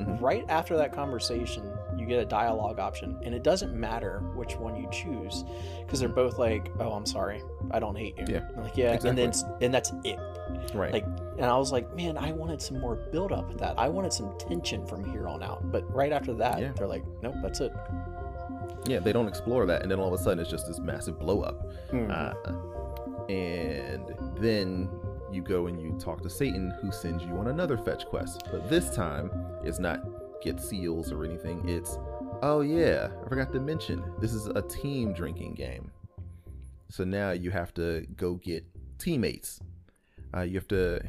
S3: Mhm.
S2: Right after that conversation, get a dialogue option, and it doesn't matter which one you choose because they're both like, "Oh, I'm sorry, I don't hate you."
S3: Yeah,
S2: I'm like yeah, and then and that's it.
S3: Right.
S2: Like, and I was like, man, I wanted some more build up with that. I wanted some tension from here on out. But right after that,
S3: Yeah.
S2: they're like, nope, that's it.
S3: yeah, they don't explore that, and then all of a sudden it's just this massive blow up.
S2: Mhm.
S3: Uh, and then you go and you talk to Satan, who sends you on another fetch quest. But this time, it's not get seals or anything. It's, oh yeah, I forgot to mention, this is a team drinking game. So now you have to go get teammates. Uh, you have to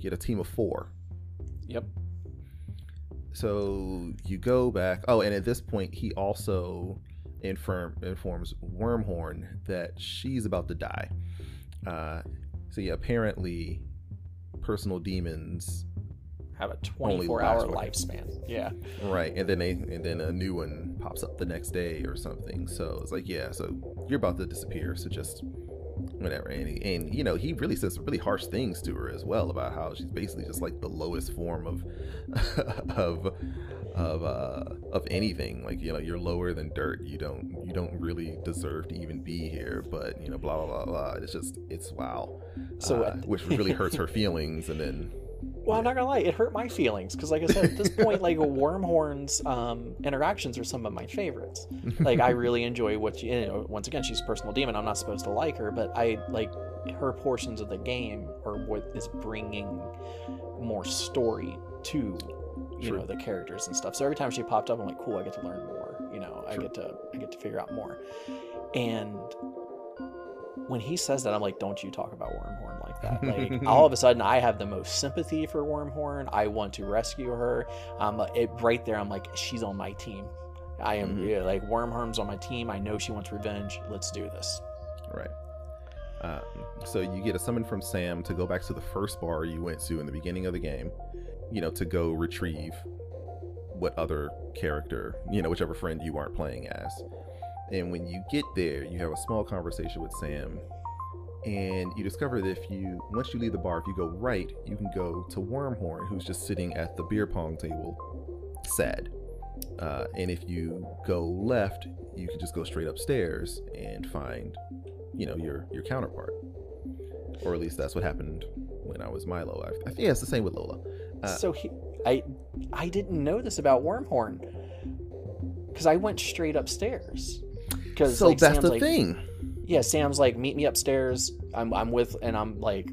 S3: get a team of four.
S2: Yep.
S3: So you go back. Oh, and at this point, he also inform, informs Wormhorn that she's about to die. Uh, so yeah, apparently, personal demons,
S2: Have a
S3: Only
S2: 24 hour lifespan. Yeah.
S3: right? And then they, and then a new one pops up the next day or something. So it's like, yeah, so you're about to disappear. So just whatever. And, he, and you know, he really says really harsh things to her as well about how she's basically just like the lowest form of of of uh of anything. Like you know, you're lower than dirt. You don't you don't really deserve to even be here. But you know, blah blah blah blah. It's just it's wow.
S2: So,
S3: uh, which really hurts her feelings, and then
S2: Well, I'm not gonna lie, it hurt my feelings because, like I said, at this point, like Wormhorn's um, interactions are some of my favorites. Like, I really enjoy what she, you know. Once again, she's a personal demon. I'm not supposed to like her, but I like her portions of the game are what is bringing more story to you know the characters and stuff. So every time she popped up, I'm like, cool, I get to learn more. You know, I get to I get to figure out more. And when he says that, I'm like, don't you talk about Wormhorn like that. Like all of a sudden, I have the most sympathy for Wormhorn. I want to rescue her. Um, it right there, I'm like, she's on my team. I am
S3: Mhm.
S2: yeah, like Wormhorn's on my team. I know she wants revenge. Let's do this.
S3: Right. Um, so you get a summon from Sam to go back to the first bar you went to in the beginning of the game, you know, to go retrieve what other character, you know, whichever friend you aren't playing as. And when you get there, you have a small conversation with Sam, and you discover that if you, once you leave the bar, if you go right, you can go to Wormhorn, who's just sitting at the beer pong table, sad. Uh, and if you go left, you can just go straight upstairs and find you know your your counterpart or at least that's what happened when i was milo i, I think yeah, it's the same with lola Uh,
S2: so he, I, I didn't know this about Wormhorn because I went straight upstairs. Because
S3: so
S2: like,
S3: that's
S2: Sam's
S3: the
S2: like,
S3: thing
S2: yeah, Sam's like, meet me upstairs. I'm, I'm with, and I'm like,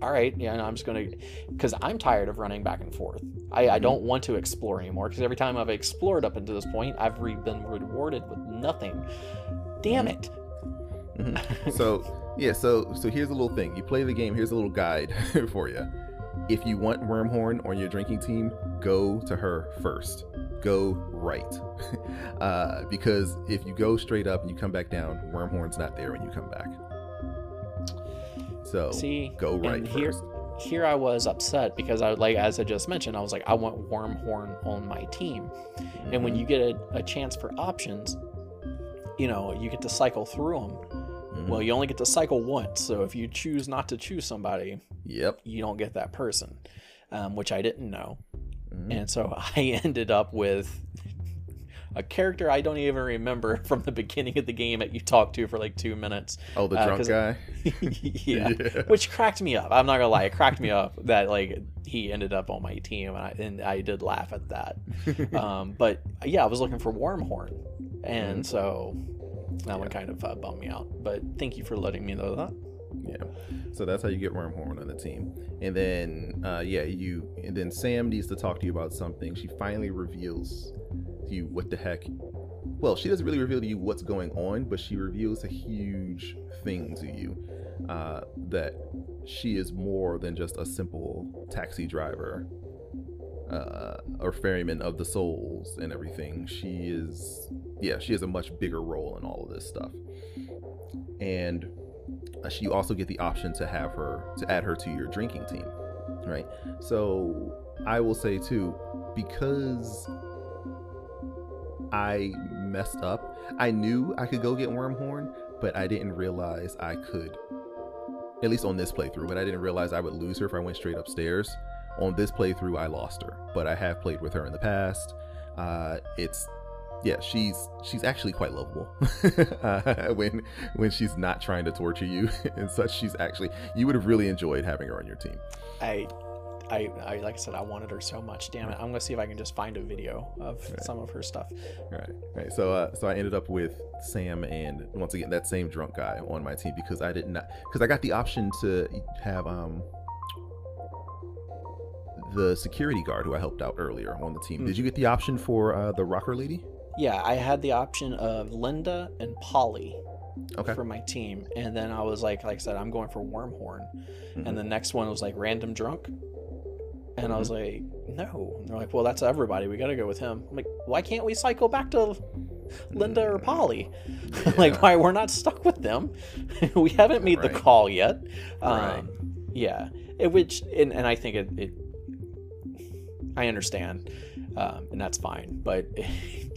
S2: all right, yeah, and I'm just gonna, because I'm tired of running back and forth. I, I don't want to explore anymore because every time I've explored up until this point, I've re- been rewarded with nothing. Damn it!
S3: Mhm. so yeah so so here's a little thing you play the game here's a little guide for you if you want wormhorn on your drinking team go to her first go right uh, because if you go straight up and you come back down wormhorn's not there when you come back so
S2: See,
S3: go right
S2: here,
S3: first
S2: here I was upset because I like as I just mentioned, I was like, I want Wormhorn on my team. And when
S3: Mhm.
S2: you get a, a chance for options, you know, you get to cycle through them.
S3: Mhm.
S2: Well, you only get to cycle once, so if you choose not to choose somebody,
S3: yep
S2: you don't get that person, um, which I didn't know.
S3: Mhm.
S2: And so I ended up with a character I don't even remember from the beginning of the game that you talked to for like two minutes.
S3: oh the
S2: uh,
S3: drunk guy
S2: yeah.
S3: Yeah.
S2: which cracked me up. I'm not gonna lie, it cracked me up that like he ended up on my team, and I, and I did laugh at that. Um, but yeah, I was looking for Wormhorn, and
S3: Mhm.
S2: so that one kind of uh, bummed me out. But thank you for letting me know that.
S3: Yeah. So that's how you get Wormhorn on the team. And then uh yeah, you and then Sam needs to talk to you about something. She finally reveals to you what the heck well, she doesn't really reveal to you what's going on, but she reveals a huge thing to you. Uh that she is more than just a simple taxi driver. Uh, or ferryman of the souls and everything. She is, yeah, she has a much bigger role in all of this stuff. And you also get the option to have her to add her to your drinking team right? So i will say too because i messed up i knew i could go get wormhorn but i didn't realize i could at least on this playthrough but i didn't realize i would lose her if i went straight upstairs. On this playthrough i lost her but i have played with her in the past. Uh it's yeah she's she's actually quite lovable uh, when when she's not trying to torture you and such she's actually you would have really enjoyed having her on your team
S2: I, I, I like I said, I wanted her so much. Damn it! I'm gonna see if I can just find a video of
S3: Right.
S2: some of her stuff.
S3: right right so uh so i ended up with sam and once again that same drunk guy on my team because i did not because i got the option to have um the security guard who i helped out earlier on the team
S2: Hmm.
S3: did you get the option for uh the rocker lady
S2: Yeah, I had the option of Linda and Polly
S3: okay.
S2: for my team, and then I was like, like I said, I'm going for Wormhorn.
S3: Mhm.
S2: and the next one was like random drunk. And i was
S3: Mm-hmm.
S2: like no. And they're like well that's everybody. We gotta go with him. I'm like why can't we cycle back to linda or polly? Like why we're not stuck with them. We haven't made the call yet.
S3: Right.
S2: um yeah. It, which and, and i think it, it i understand um and that's fine but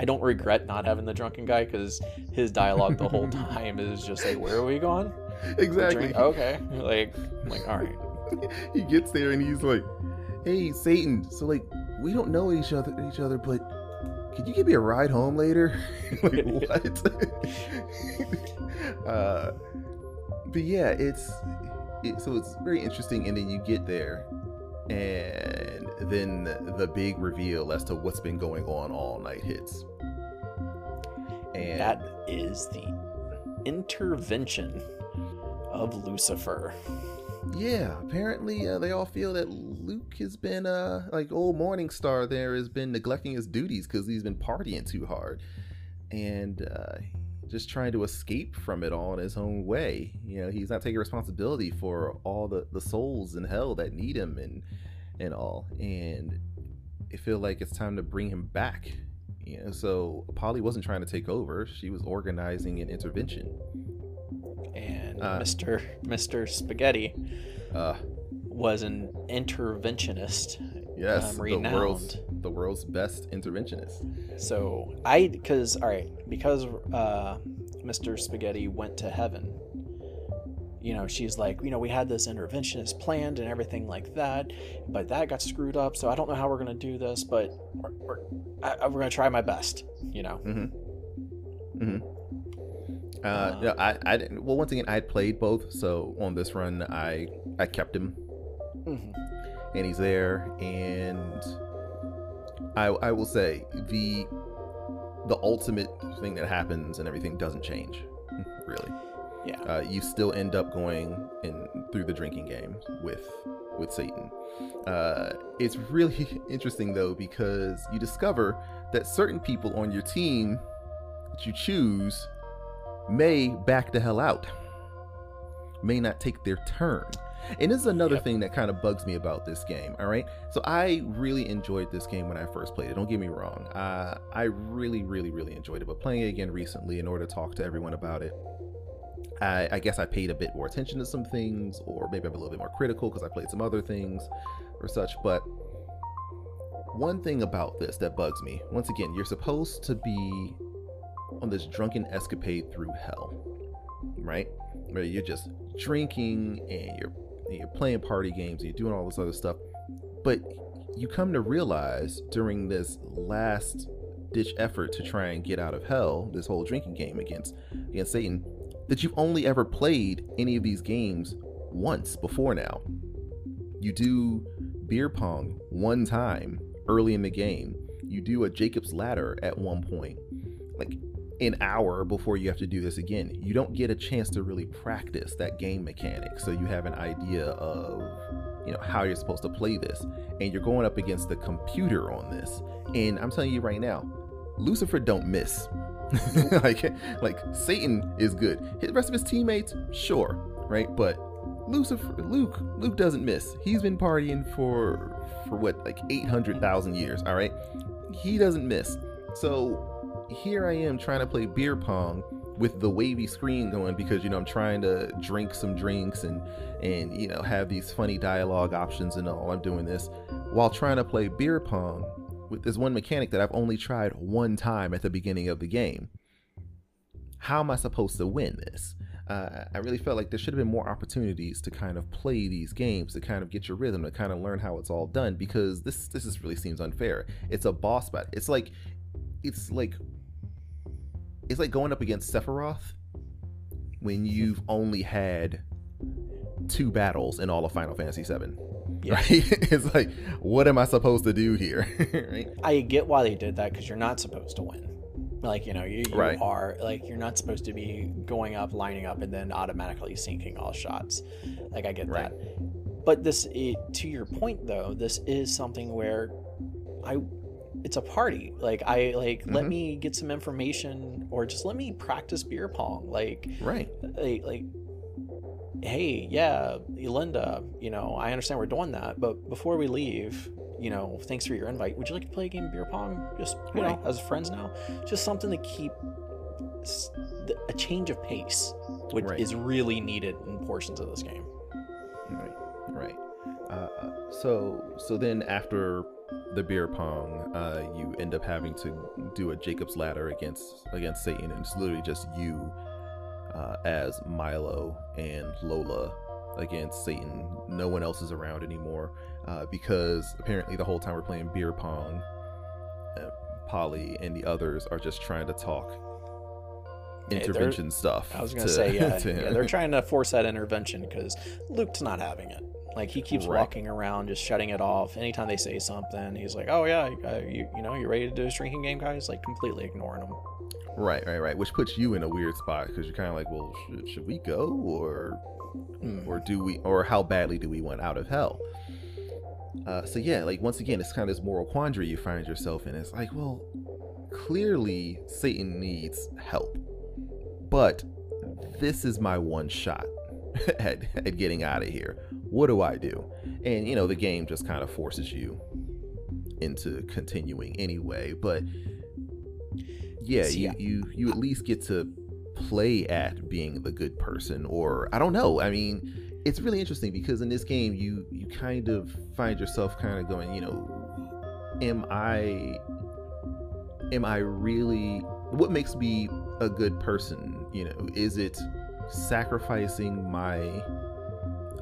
S2: I don't regret not having the drunken guy because his dialogue the whole time is just like, "Where are we going?"
S3: Exactly.
S2: Okay, like, I'm like, all right.
S3: he gets there and he's like, "Hey, Satan. So like, we don't know each other, each other, but could you give me a ride home later?" like what? uh, but yeah, it's it, so it's very interesting, and then you get there, and then the big reveal as to what's been going on all night hits. And
S2: That is the intervention of Lucifer.
S3: Yeah, apparently uh, they all feel that Luke has been, uh, like old Morningstar there has been neglecting his duties because he's been partying too hard, and uh, just trying to escape from it all in his own way. You know, he's not taking responsibility for all the the souls in hell that need him and and all, and I feel like it's time to bring him back. You know, so Polly wasn't trying to take over; she was organizing an intervention.
S2: And
S3: Uh.
S2: Mr. Mr. Spaghetti
S3: Uh,
S2: was an interventionist.
S3: yes,
S2: Um,
S3: the world's the world's best interventionist.
S2: So I, because all right, because uh, Mr. Spaghetti went to heaven. You know, she's like, you know, we had this interventionist planned and everything like that, but that got screwed up. So I don't know how we're gonna do this, but we're, we're, I, we're gonna try my best. You know,
S3: Mm-hmm. Mm-hmm. Uh,
S2: Uh,
S3: no, I, I didn't. Well, once again, I had played both, so on this run, I I kept him,
S2: Mhm.
S3: and he's there, and I I will say the the ultimate thing that happens and everything doesn't change, really.
S2: yeah,
S3: Uh, you still end up going in through the drinking game with with Satan. Uh, it's really interesting though because you discover that certain people on your team that you choose may back the hell out, may not take their turn. And this is another
S2: Yep.
S3: thing that kind of bugs me about this game. All right, so I really enjoyed this game when I first played it. Don't get me wrong. Uh, I really, really, really enjoyed it. But playing it again recently, in order to talk to everyone about it, I, I guess I paid a bit more attention to some things, or maybe I'm a little bit more critical because I played some other things or such. But one thing about this that bugs me once again, you're supposed to be on this drunken escapade through hell, right? Where you're just drinking and you're, you're playing party games you're doing all this other stuff. But you come to realize during this last ditch effort to try and get out of hell, this whole drinking game against against Satan, that you've only ever played any of these games once before now. You do beer pong one time early in the game. You do a Jacob's ladder at one point, like an hour before you have to do this again. You don't get a chance to really practice that game mechanic, so you have an idea of you know how you're supposed to play this, and you're going up against the computer on this. And I'm telling you right now, Lucifer don't miss. like like Satan is good. The rest of his teammates, sure, right? But Lucifer, Luke, Luke doesn't miss. He's been partying for for what like eight hundred thousand years. All right, he doesn't miss. So here I am trying to play beer pong with the wavy screen going because you know I'm trying to drink some drinks and and you know have these funny dialogue options and all. I'm doing this while trying to play beer pong with this one mechanic that I've only tried one time at the beginning of the game. How am I supposed to win this? Uh, I really felt like there should have been more opportunities to kind of play these games, to kind of get your rhythm, to kind of learn how it's all done. Because this this just really seems unfair. It's a boss battle. It's like it's like it's like going up against Sephiroth when you've only had two battles in all of Final Fantasy VII.
S2: Yeah.
S3: Right? it's like, what am I supposed to do here? right?
S2: I get why they did that because you're not supposed to win. Like you know, you, you
S3: Right.
S2: are like you're not supposed to be going up, lining up, and then automatically sinking all shots. Like I get
S3: Right.
S2: that. But this, i to your point though, this is something where I, it's a party. Like I like let
S3: Mhm.
S2: me get some information, or just let me practice beer pong. Like
S3: Right.
S2: like, like hey yeah linda you know i understand we're doing that but before we leave you know thanks for your invite would you like to play a game of beer pong just you
S3: Right.
S2: know as friends now just something to keep a change of pace which
S3: Right.
S2: is really needed in portions of this game
S3: Right, right. Uh, so, so then after the beer pong, uh, you end up having to do a Jacob's ladder against against Satan, and it's literally just you uh, as Milo and Lola against Satan. No one else is around anymore uh, because apparently the whole time we're playing beer pong, uh, Polly and the others are just trying to talk intervention stuff.
S2: I was gonna
S3: to-
S2: say yeah, yeah. They're trying to force that intervention because Luke's not having it. Like he keeps
S3: Right.
S2: walking around, just shutting it off. Anytime they say something, he's like, "Oh yeah, uh, you you know, you ready to do a drinking game, guys?" Like completely ignoring them.
S3: Right, right, right. Which puts you in a weird spot because you're kind of like, well, should, should we go or
S2: Hmm.
S3: or do we or how badly do we want out of hell? Uh, so yeah, like once again, it's kind of this moral quandary you find yourself in. It's like, well, clearly Satan needs help, but this is my one shot at, at getting out of here. What do I do? And you know, the game just kind of forces you into continuing anyway. But yeah, you, you you at least get to play at being the good person, or I don't know. I mean, it's really interesting because in this game, you you kind of find yourself kind of going, you know, am I am I really what makes me a good person? You know, is it sacrificing my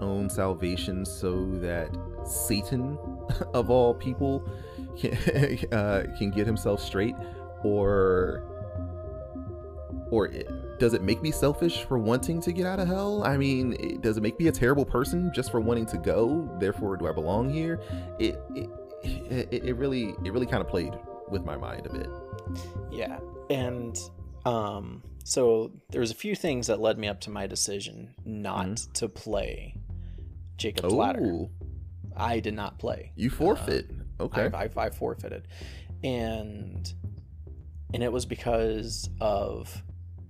S3: own salvation so that Satan, of all people, can uh, can get himself straight, or or it, does it make me selfish for wanting to get out of hell? I mean, it, does it make me a terrible person just for wanting to go? Therefore, do I belong here? It it it, it really it really kind of played with my mind a bit.
S2: Yeah, and um, so there was a few things that led me up to my decision not
S3: Mhm.
S2: to play Jacob's Ladder.
S3: Oh,
S2: I did not play.
S3: you forfeit. okay.
S2: I, I, I forfeited, and and it was because of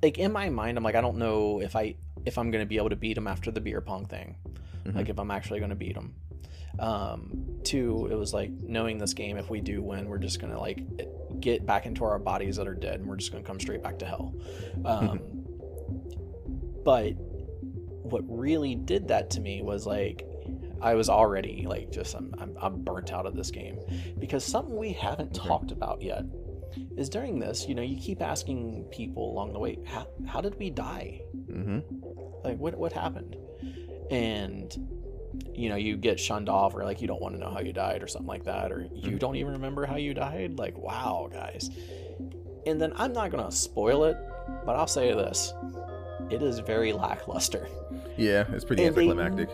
S2: like in my mind, I'm like I don't know if I if I'm gonna be able to beat him after the beer pong thing,
S3: Mhm.
S2: like if I'm actually gonna beat him. Um, two, it was like knowing this game. If we do win, we're just gonna like get back into our bodies that are dead, and we're just gonna come straight back to hell. Um, but what really did that to me was like I was already like just I'm, I'm, I'm burnt out of this game. Because something we haven't talked about yet is during this you know you keep asking people along the way how, how did we die?
S3: Hmm
S2: like what what happened? And you know you get shunned off or like you don't want to know how you died or something like that or you
S3: Mhm.
S2: don't even remember how you died? Like wow guys. And then i'm not gonna spoil it but i'll say this it is very lackluster.
S3: Yeah, it's pretty
S2: And they-
S3: anticlimactic.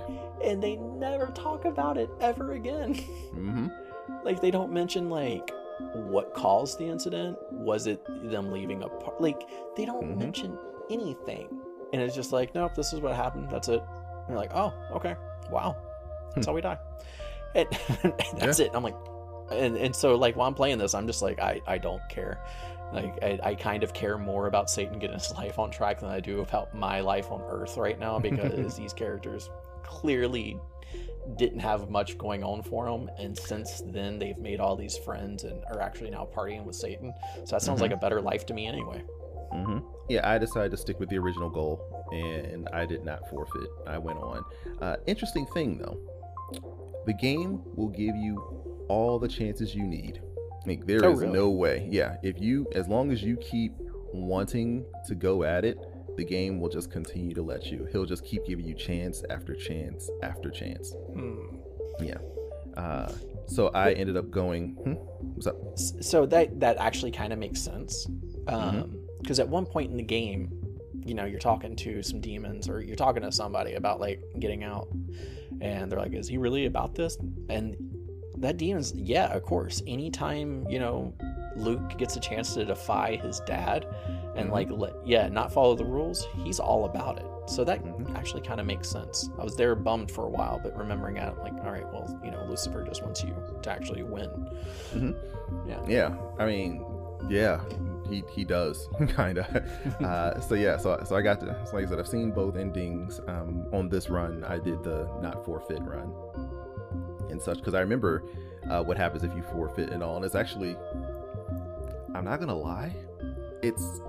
S2: and they never talk about it ever again.
S3: Hmm
S2: like they don't mention like what caused the incident. Was it them leaving a part? like they don't
S3: Mhm.
S2: mention anything. And it's just like nope this is what happened. That's it. And you're like oh okay. Wow. That's how we die. And, that's it. I'm like and, and so like while i'm playing this i'm just like i, I don't care like I, I kind of care more about satan getting his life on track than i do about my life on earth right now because these characters clearly didn't have much going on for them and since then they've made all these friends and are actually now partying with satan so that sounds
S3: Mhm.
S2: like a better life to me anyway
S3: hmm Yeah, I decided to stick with the original goal, and I did not forfeit. I went on. Uh, interesting thing though, the game will give you all the chances you need. Like there is
S2: Oh, really?
S3: no way. Yeah, if you, as long as you keep wanting to go at it, the game will just continue to let you. He'll just keep giving you chance after chance after chance.
S2: hmm.
S3: Uh, so I ended up going. Hmm? What's up?
S2: So that that actually kind of makes sense
S3: Mm-hmm.
S2: um because at one point in the game you know you're talking to some demons or you're talking to somebody about like getting out and they're like is he really about this and that demon's yeah of course anytime you know luke gets a chance to defy his dad and
S3: Mhm.
S2: like let, yeah not follow the rules he's all about it so that
S3: Mhm.
S2: actually kind of makes sense i was there bummed for a while but remembering it like all right well you know lucifer just wants you to actually win
S3: Mhm.
S2: yeah
S3: Yeah, I mean, yeah, he he does kind of. uh, so yeah, so so I got to so like I said, I've seen both endings. Um, on this run, I did the not forfeit run and such because I remember uh, what happens if you forfeit and all, and it's actually, I'm not gonna lie, it's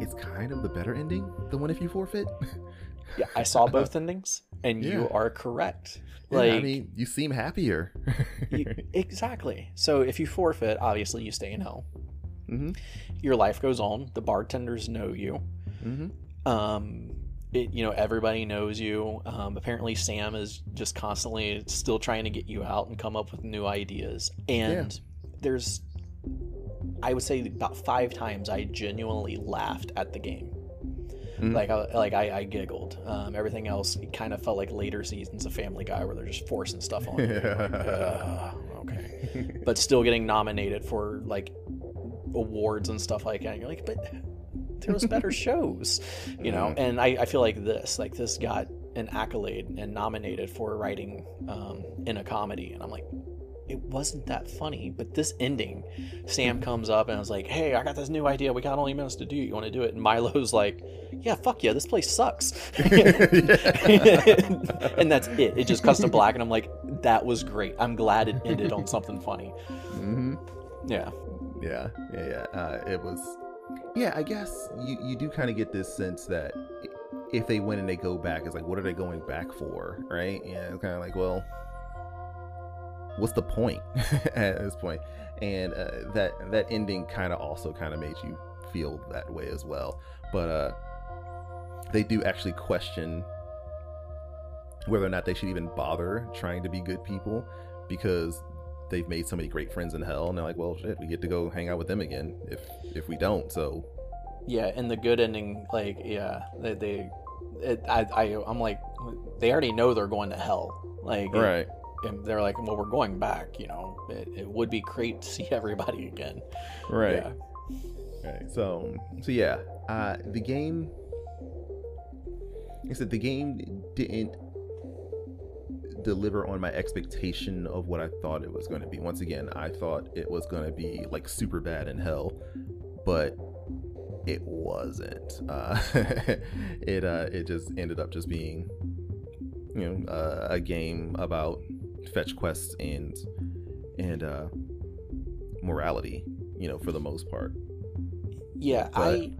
S3: it's kind of the better ending, the one if you forfeit.
S2: Yeah, I saw both endings. and you are correct.
S3: Yeah,
S2: Like
S3: I mean, you seem happier.
S2: you- exactly. So if you forfeit, obviously you stay in hell.
S3: mm-hmm.
S2: Your life goes on. The bartenders know you.
S3: Mm-hmm.
S2: um it, you know everybody knows you. Um, apparently sam is just constantly still trying to get you out and come up with new ideas. And there's i would say about five times i genuinely laughed at the game.
S3: Mhm.
S2: like I, like I, I giggled. Um, everything else kind of felt like later seasons of family guy where they're just forcing stuff on you. Uh, okay. But still getting nominated for like awards and stuff like that. And you're like, but there was better shows, you know. And I, I feel like this, like this, got an accolade and nominated for writing um, in a comedy, and I'm like. It wasn't that funny, but this ending, Sam comes up and I was like, "Hey, I got this new idea. We got only minutes to do. You want to do it?" And Milo's like, "Yeah, fuck yeah, this place sucks." and that's it. It just cuts to black, and I'm like, "That was great. I'm glad it ended on something funny."
S3: mm-hmm.
S2: Yeah.
S3: Yeah, yeah, yeah. Uh, it was. Yeah, I guess you you do kind of get this sense that if they win and they go back, it's like, what are they going back for, right? Yeah, it's kind of like, well, what's the point at this point? And uh, that that ending kind of also kind of made you feel that way as well. But uh, they do actually question whether or not they should even bother trying to be good people because they've made so many great friends in hell and they're like well shit we get to go hang out with them again if if we don't so
S2: Yeah, and the good ending, like, yeah, they, they it, I, I, I'm like, they already know they're going to hell. Like,
S3: right
S2: and they're like, well, we're going back. You know, it, it would be great to see everybody again.
S3: right
S2: Yeah.
S3: right so so yeah uh the game i said the game didn't deliver on my expectation of what i thought it was going to be once again i thought it was going to be like super bad in hell but it wasn't uh it uh it just ended up just being you know uh, a game about fetch quests and and uh morality you know for the most part
S2: Yeah,
S3: But-
S2: I,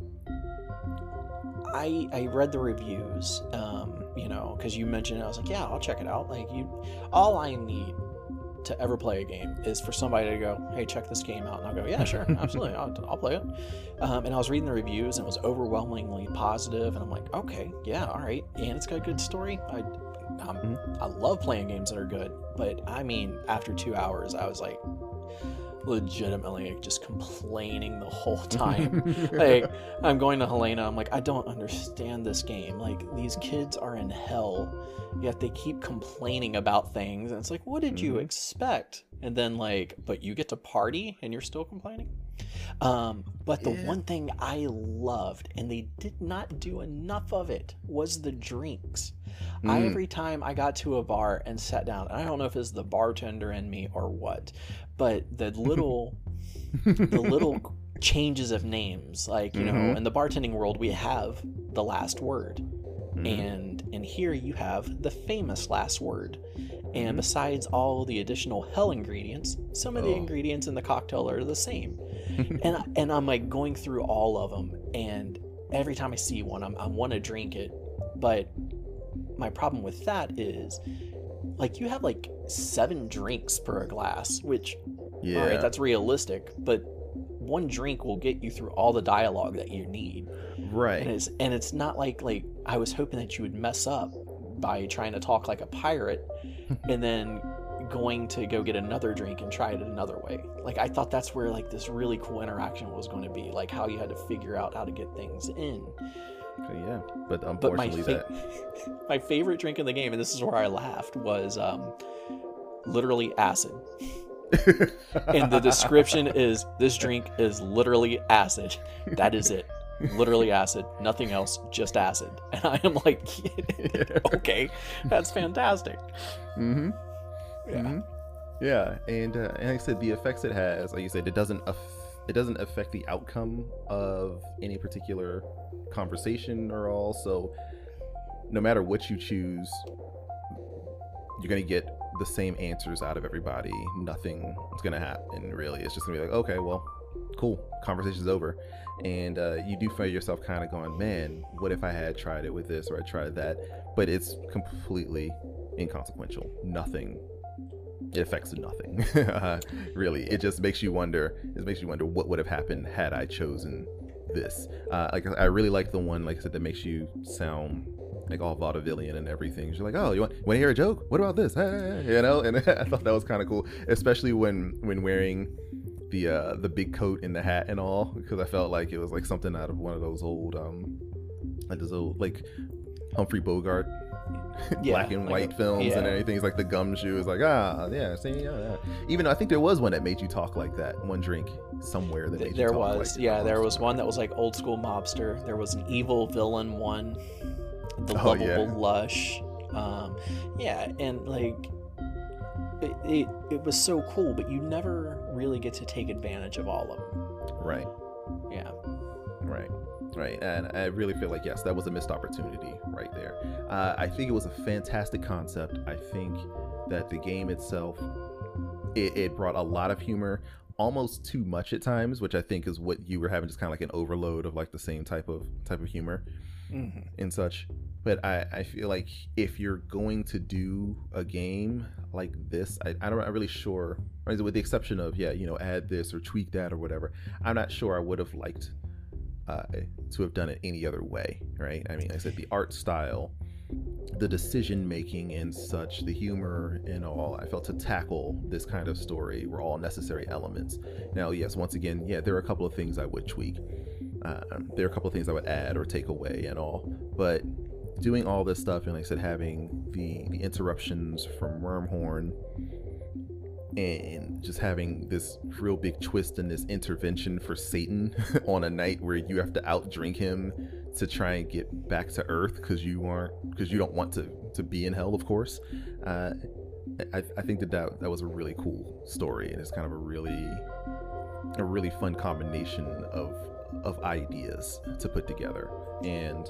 S2: I, I read the reviews. Um, you know, because you mentioned it, I was like, yeah, I'll check it out. Like, you, all I need to ever play a game is for somebody to go, hey, check this game out, and I'll go, yeah, sure, absolutely, I'll, I'll play it. Um, and I was reading the reviews, and it was overwhelmingly positive, and I'm like, okay, yeah, all right, and it's got a good story. I, um,
S3: Mhm.
S2: I love playing games that are good, but I mean, after two hours, I was like, legitimately just complaining the whole time. like I'm going to Helena. I'm like, I don't understand this game. Like these kids are in hell, yet they keep complaining about things, and it's like, what did you
S3: Mhm.
S2: expect? And then like, but you get to party and you're still complaining. Um, but the
S3: Yeah.
S2: one thing I loved, and they did not do enough of it, was the drinks. I
S3: Mm.
S2: every time I got to a bar and sat down, and I don't know if it's the bartender in me or what, but the little the little changes of names like you know
S3: Mhm.
S2: in the bartending world we have the last word
S3: Mhm.
S2: and in here you have the famous last word and
S3: Mhm.
S2: besides all the additional hell ingredients some of the
S3: Oh.
S2: ingredients in the cocktail are the same and I- and I'm like going through all of them and every time I see one I'm, I want to drink it but my problem with that is like you have like seven drinks per glass which
S3: yeah
S2: all right, that's realistic, but one drink will get you through all the dialogue that you need. And
S3: right
S2: it's and it's not like like I was hoping that you would mess up by trying to talk like a pirate and then going to go get another drink and try it another way. Like I thought that's where like this really cool interaction was going to be, like how you had to figure out how to get things in.
S3: Yeah but
S2: But my
S3: unfortunately
S2: fa-
S3: that
S2: my favorite drink in the game, and this is where I laughed, was um, literally acid. and the description is this drink is literally acid. That is it. Literally acid, nothing else, just acid. And I am like, okay, that's fantastic.
S3: mm-hmm
S2: Yeah.
S3: Mhm. Yeah, and uh, and like I said, the effects it has, like you said, it doesn't aff- it doesn't affect the outcome of any particular conversation or all. So, no matter what you choose, you're gonna get the same answers out of everybody. Nothing is gonna happen really. It's just gonna be like, okay, well, cool, conversation's over. And uh, you do find yourself kind of going, man, what if I had tried it with this or I tried that? But it's completely inconsequential. Nothing. It affects nothing, uh, really. It just makes you wonder. It makes you wonder what would have happened had I chosen this. Uh, like I really like the one, like I said, that makes you sound like all vaudevillian and everything. You're like, oh, you want, want to hear a joke? What about this? hey, you know, and I thought that was kind of cool, especially when when wearing the uh, the big coat and the hat and all, because I felt like it was like something out of one of those old um like those old like Humphrey Bogart
S2: Yeah,
S3: black and
S2: like
S3: white
S2: a-
S3: films and
S2: yeah.
S3: everything. It's like the gumshoe is like ah yeah see yeah, yeah. Even though I think there was one that made you talk like that. One drink somewhere that
S2: Th-
S3: made you
S2: there
S3: talk
S2: was,
S3: like
S2: yeah, there was one that was like old school mobster. There was an evil villain one, the
S3: Oh,
S2: lovable
S3: yeah.
S2: lush. Um, yeah, and like it, it, it was so cool, but you never really get to take advantage of all of them.
S3: right.
S2: Yeah,
S3: Right, right, and I really feel like yes, that was a missed opportunity right there. Uh, I think it was a fantastic concept. I think that the game itself, it, it brought a lot of humor, almost too much at times, which I think is what you were having, just kind of like an overload of like the same type of type of humor
S2: hmm
S3: and such. But I, I feel like if you're going to do a game like this, I, I'm not really sure, with the exception of, yeah, you know, add this or tweak that or whatever, I'm not sure I would have liked uh, to have done it any other way, right? I mean, like I said the art style, the decision making and such, the humor and all, I felt to tackle this kind of story were all necessary elements. Now, yes, once again, yeah, there are a couple of things I would tweak. Uh, there are a couple of things I would add or take away and all, but doing all this stuff and like I said, having the the interruptions from Wormhorn and just having this real big twist and this intervention for Satan on a night where you have to outdrink him to try and get back to Earth because you aren't because you don't want to to be in hell, of course. Uh, I, I think that, that that was a really cool story and it's kind of a really a really fun combination of of ideas to put together and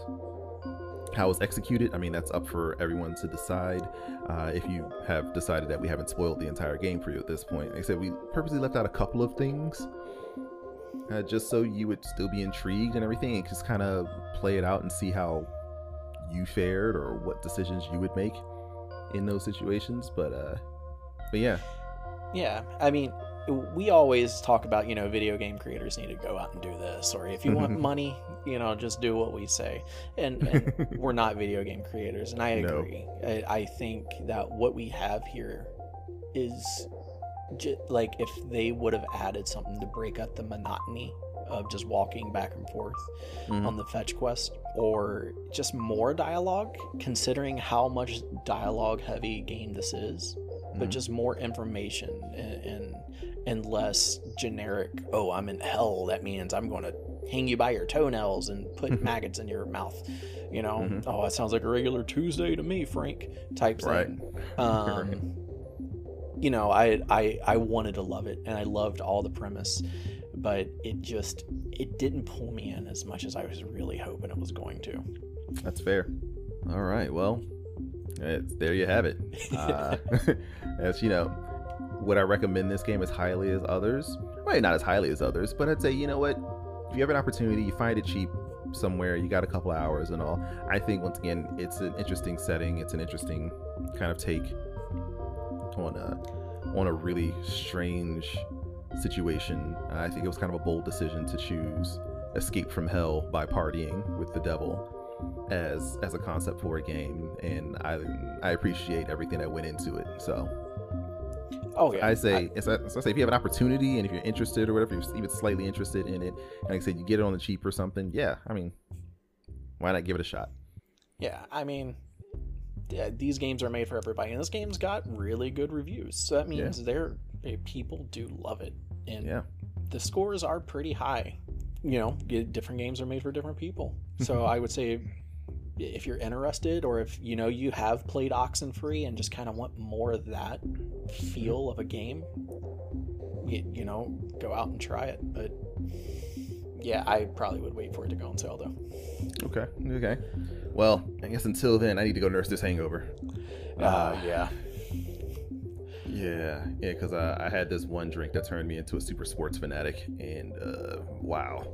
S3: how it's executed i mean that's up for everyone to decide uh, if you have decided that we haven't spoiled the entire game for you at this point like i said we purposely left out a couple of things uh, just so you would still be intrigued and everything and just kind of play it out and see how you fared or what decisions you would make in those situations but uh but yeah
S2: yeah. I mean, we always talk about you know video game creators need to go out and do this, or if you want money, you know, just do what we say. And, and we're not video game creators, and I
S3: No.
S2: agree. I, I think that what we have here is j- like if they would have added something to break up the monotony of just walking back and forth
S3: Mhm.
S2: on the fetch quest or just more dialogue considering how much dialogue heavy game this is but
S3: Mhm.
S2: just more information and, and and less generic oh i'm in hell that means i'm going to hang you by your toenails and put maggots in your mouth you know
S3: Mhm.
S2: oh that sounds like a regular tuesday to me frank type
S3: Right.
S2: thing um you know I, I i wanted to love it and i loved all the premise but it just it didn't pull me in as much as i was really hoping it was going to
S3: That's fair. All right. Well, there you have it. Uh, as you know, would I recommend this game as highly as others? Well, not as highly as others, but I'd say you know what? If you have an opportunity, you find it cheap somewhere, you got a couple hours and all. I think once again, it's an interesting setting. It's an interesting kind of take on a on a really strange situation. I think it was kind of a bold decision to choose escape from hell by partying with the devil as as a concept for a game and i i appreciate everything that went into it so
S2: oh yeah
S3: i say it's a- so I say if you have an opportunity and if you're interested or whatever you're even slightly interested in it and like i said you get it on the cheap or something yeah i mean why not give it a shot
S2: Yeah, I mean, yeah, these games are made for everybody, and this game's got really good reviews. So that means they're eh, people do love it, and
S3: yeah
S2: the scores are pretty high. You know, different games are made for different people. So I would say, if you're interested, or if you know you have played Oxenfree and just kind of want more of that feel of a game, you, you know, go out and try it. But yeah, I probably would wait for it to go on sale though.
S3: okay okay well i guess until then i need to go nurse this hangover
S2: Uh, yeah.
S3: Yeah, yeah, because I, I had this one drink that turned me into a super sports fanatic, and uh, wow.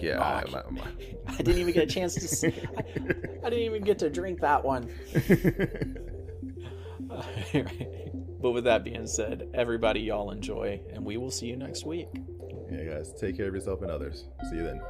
S3: Yeah,
S2: Oh,
S3: I, my, my...
S2: I didn't even get a chance to. See, I, I didn't even get to drink that one. but with that being said, everybody, y'all enjoy, and we will see you next week.
S3: yeah, guys, take care of yourself and others. See you then.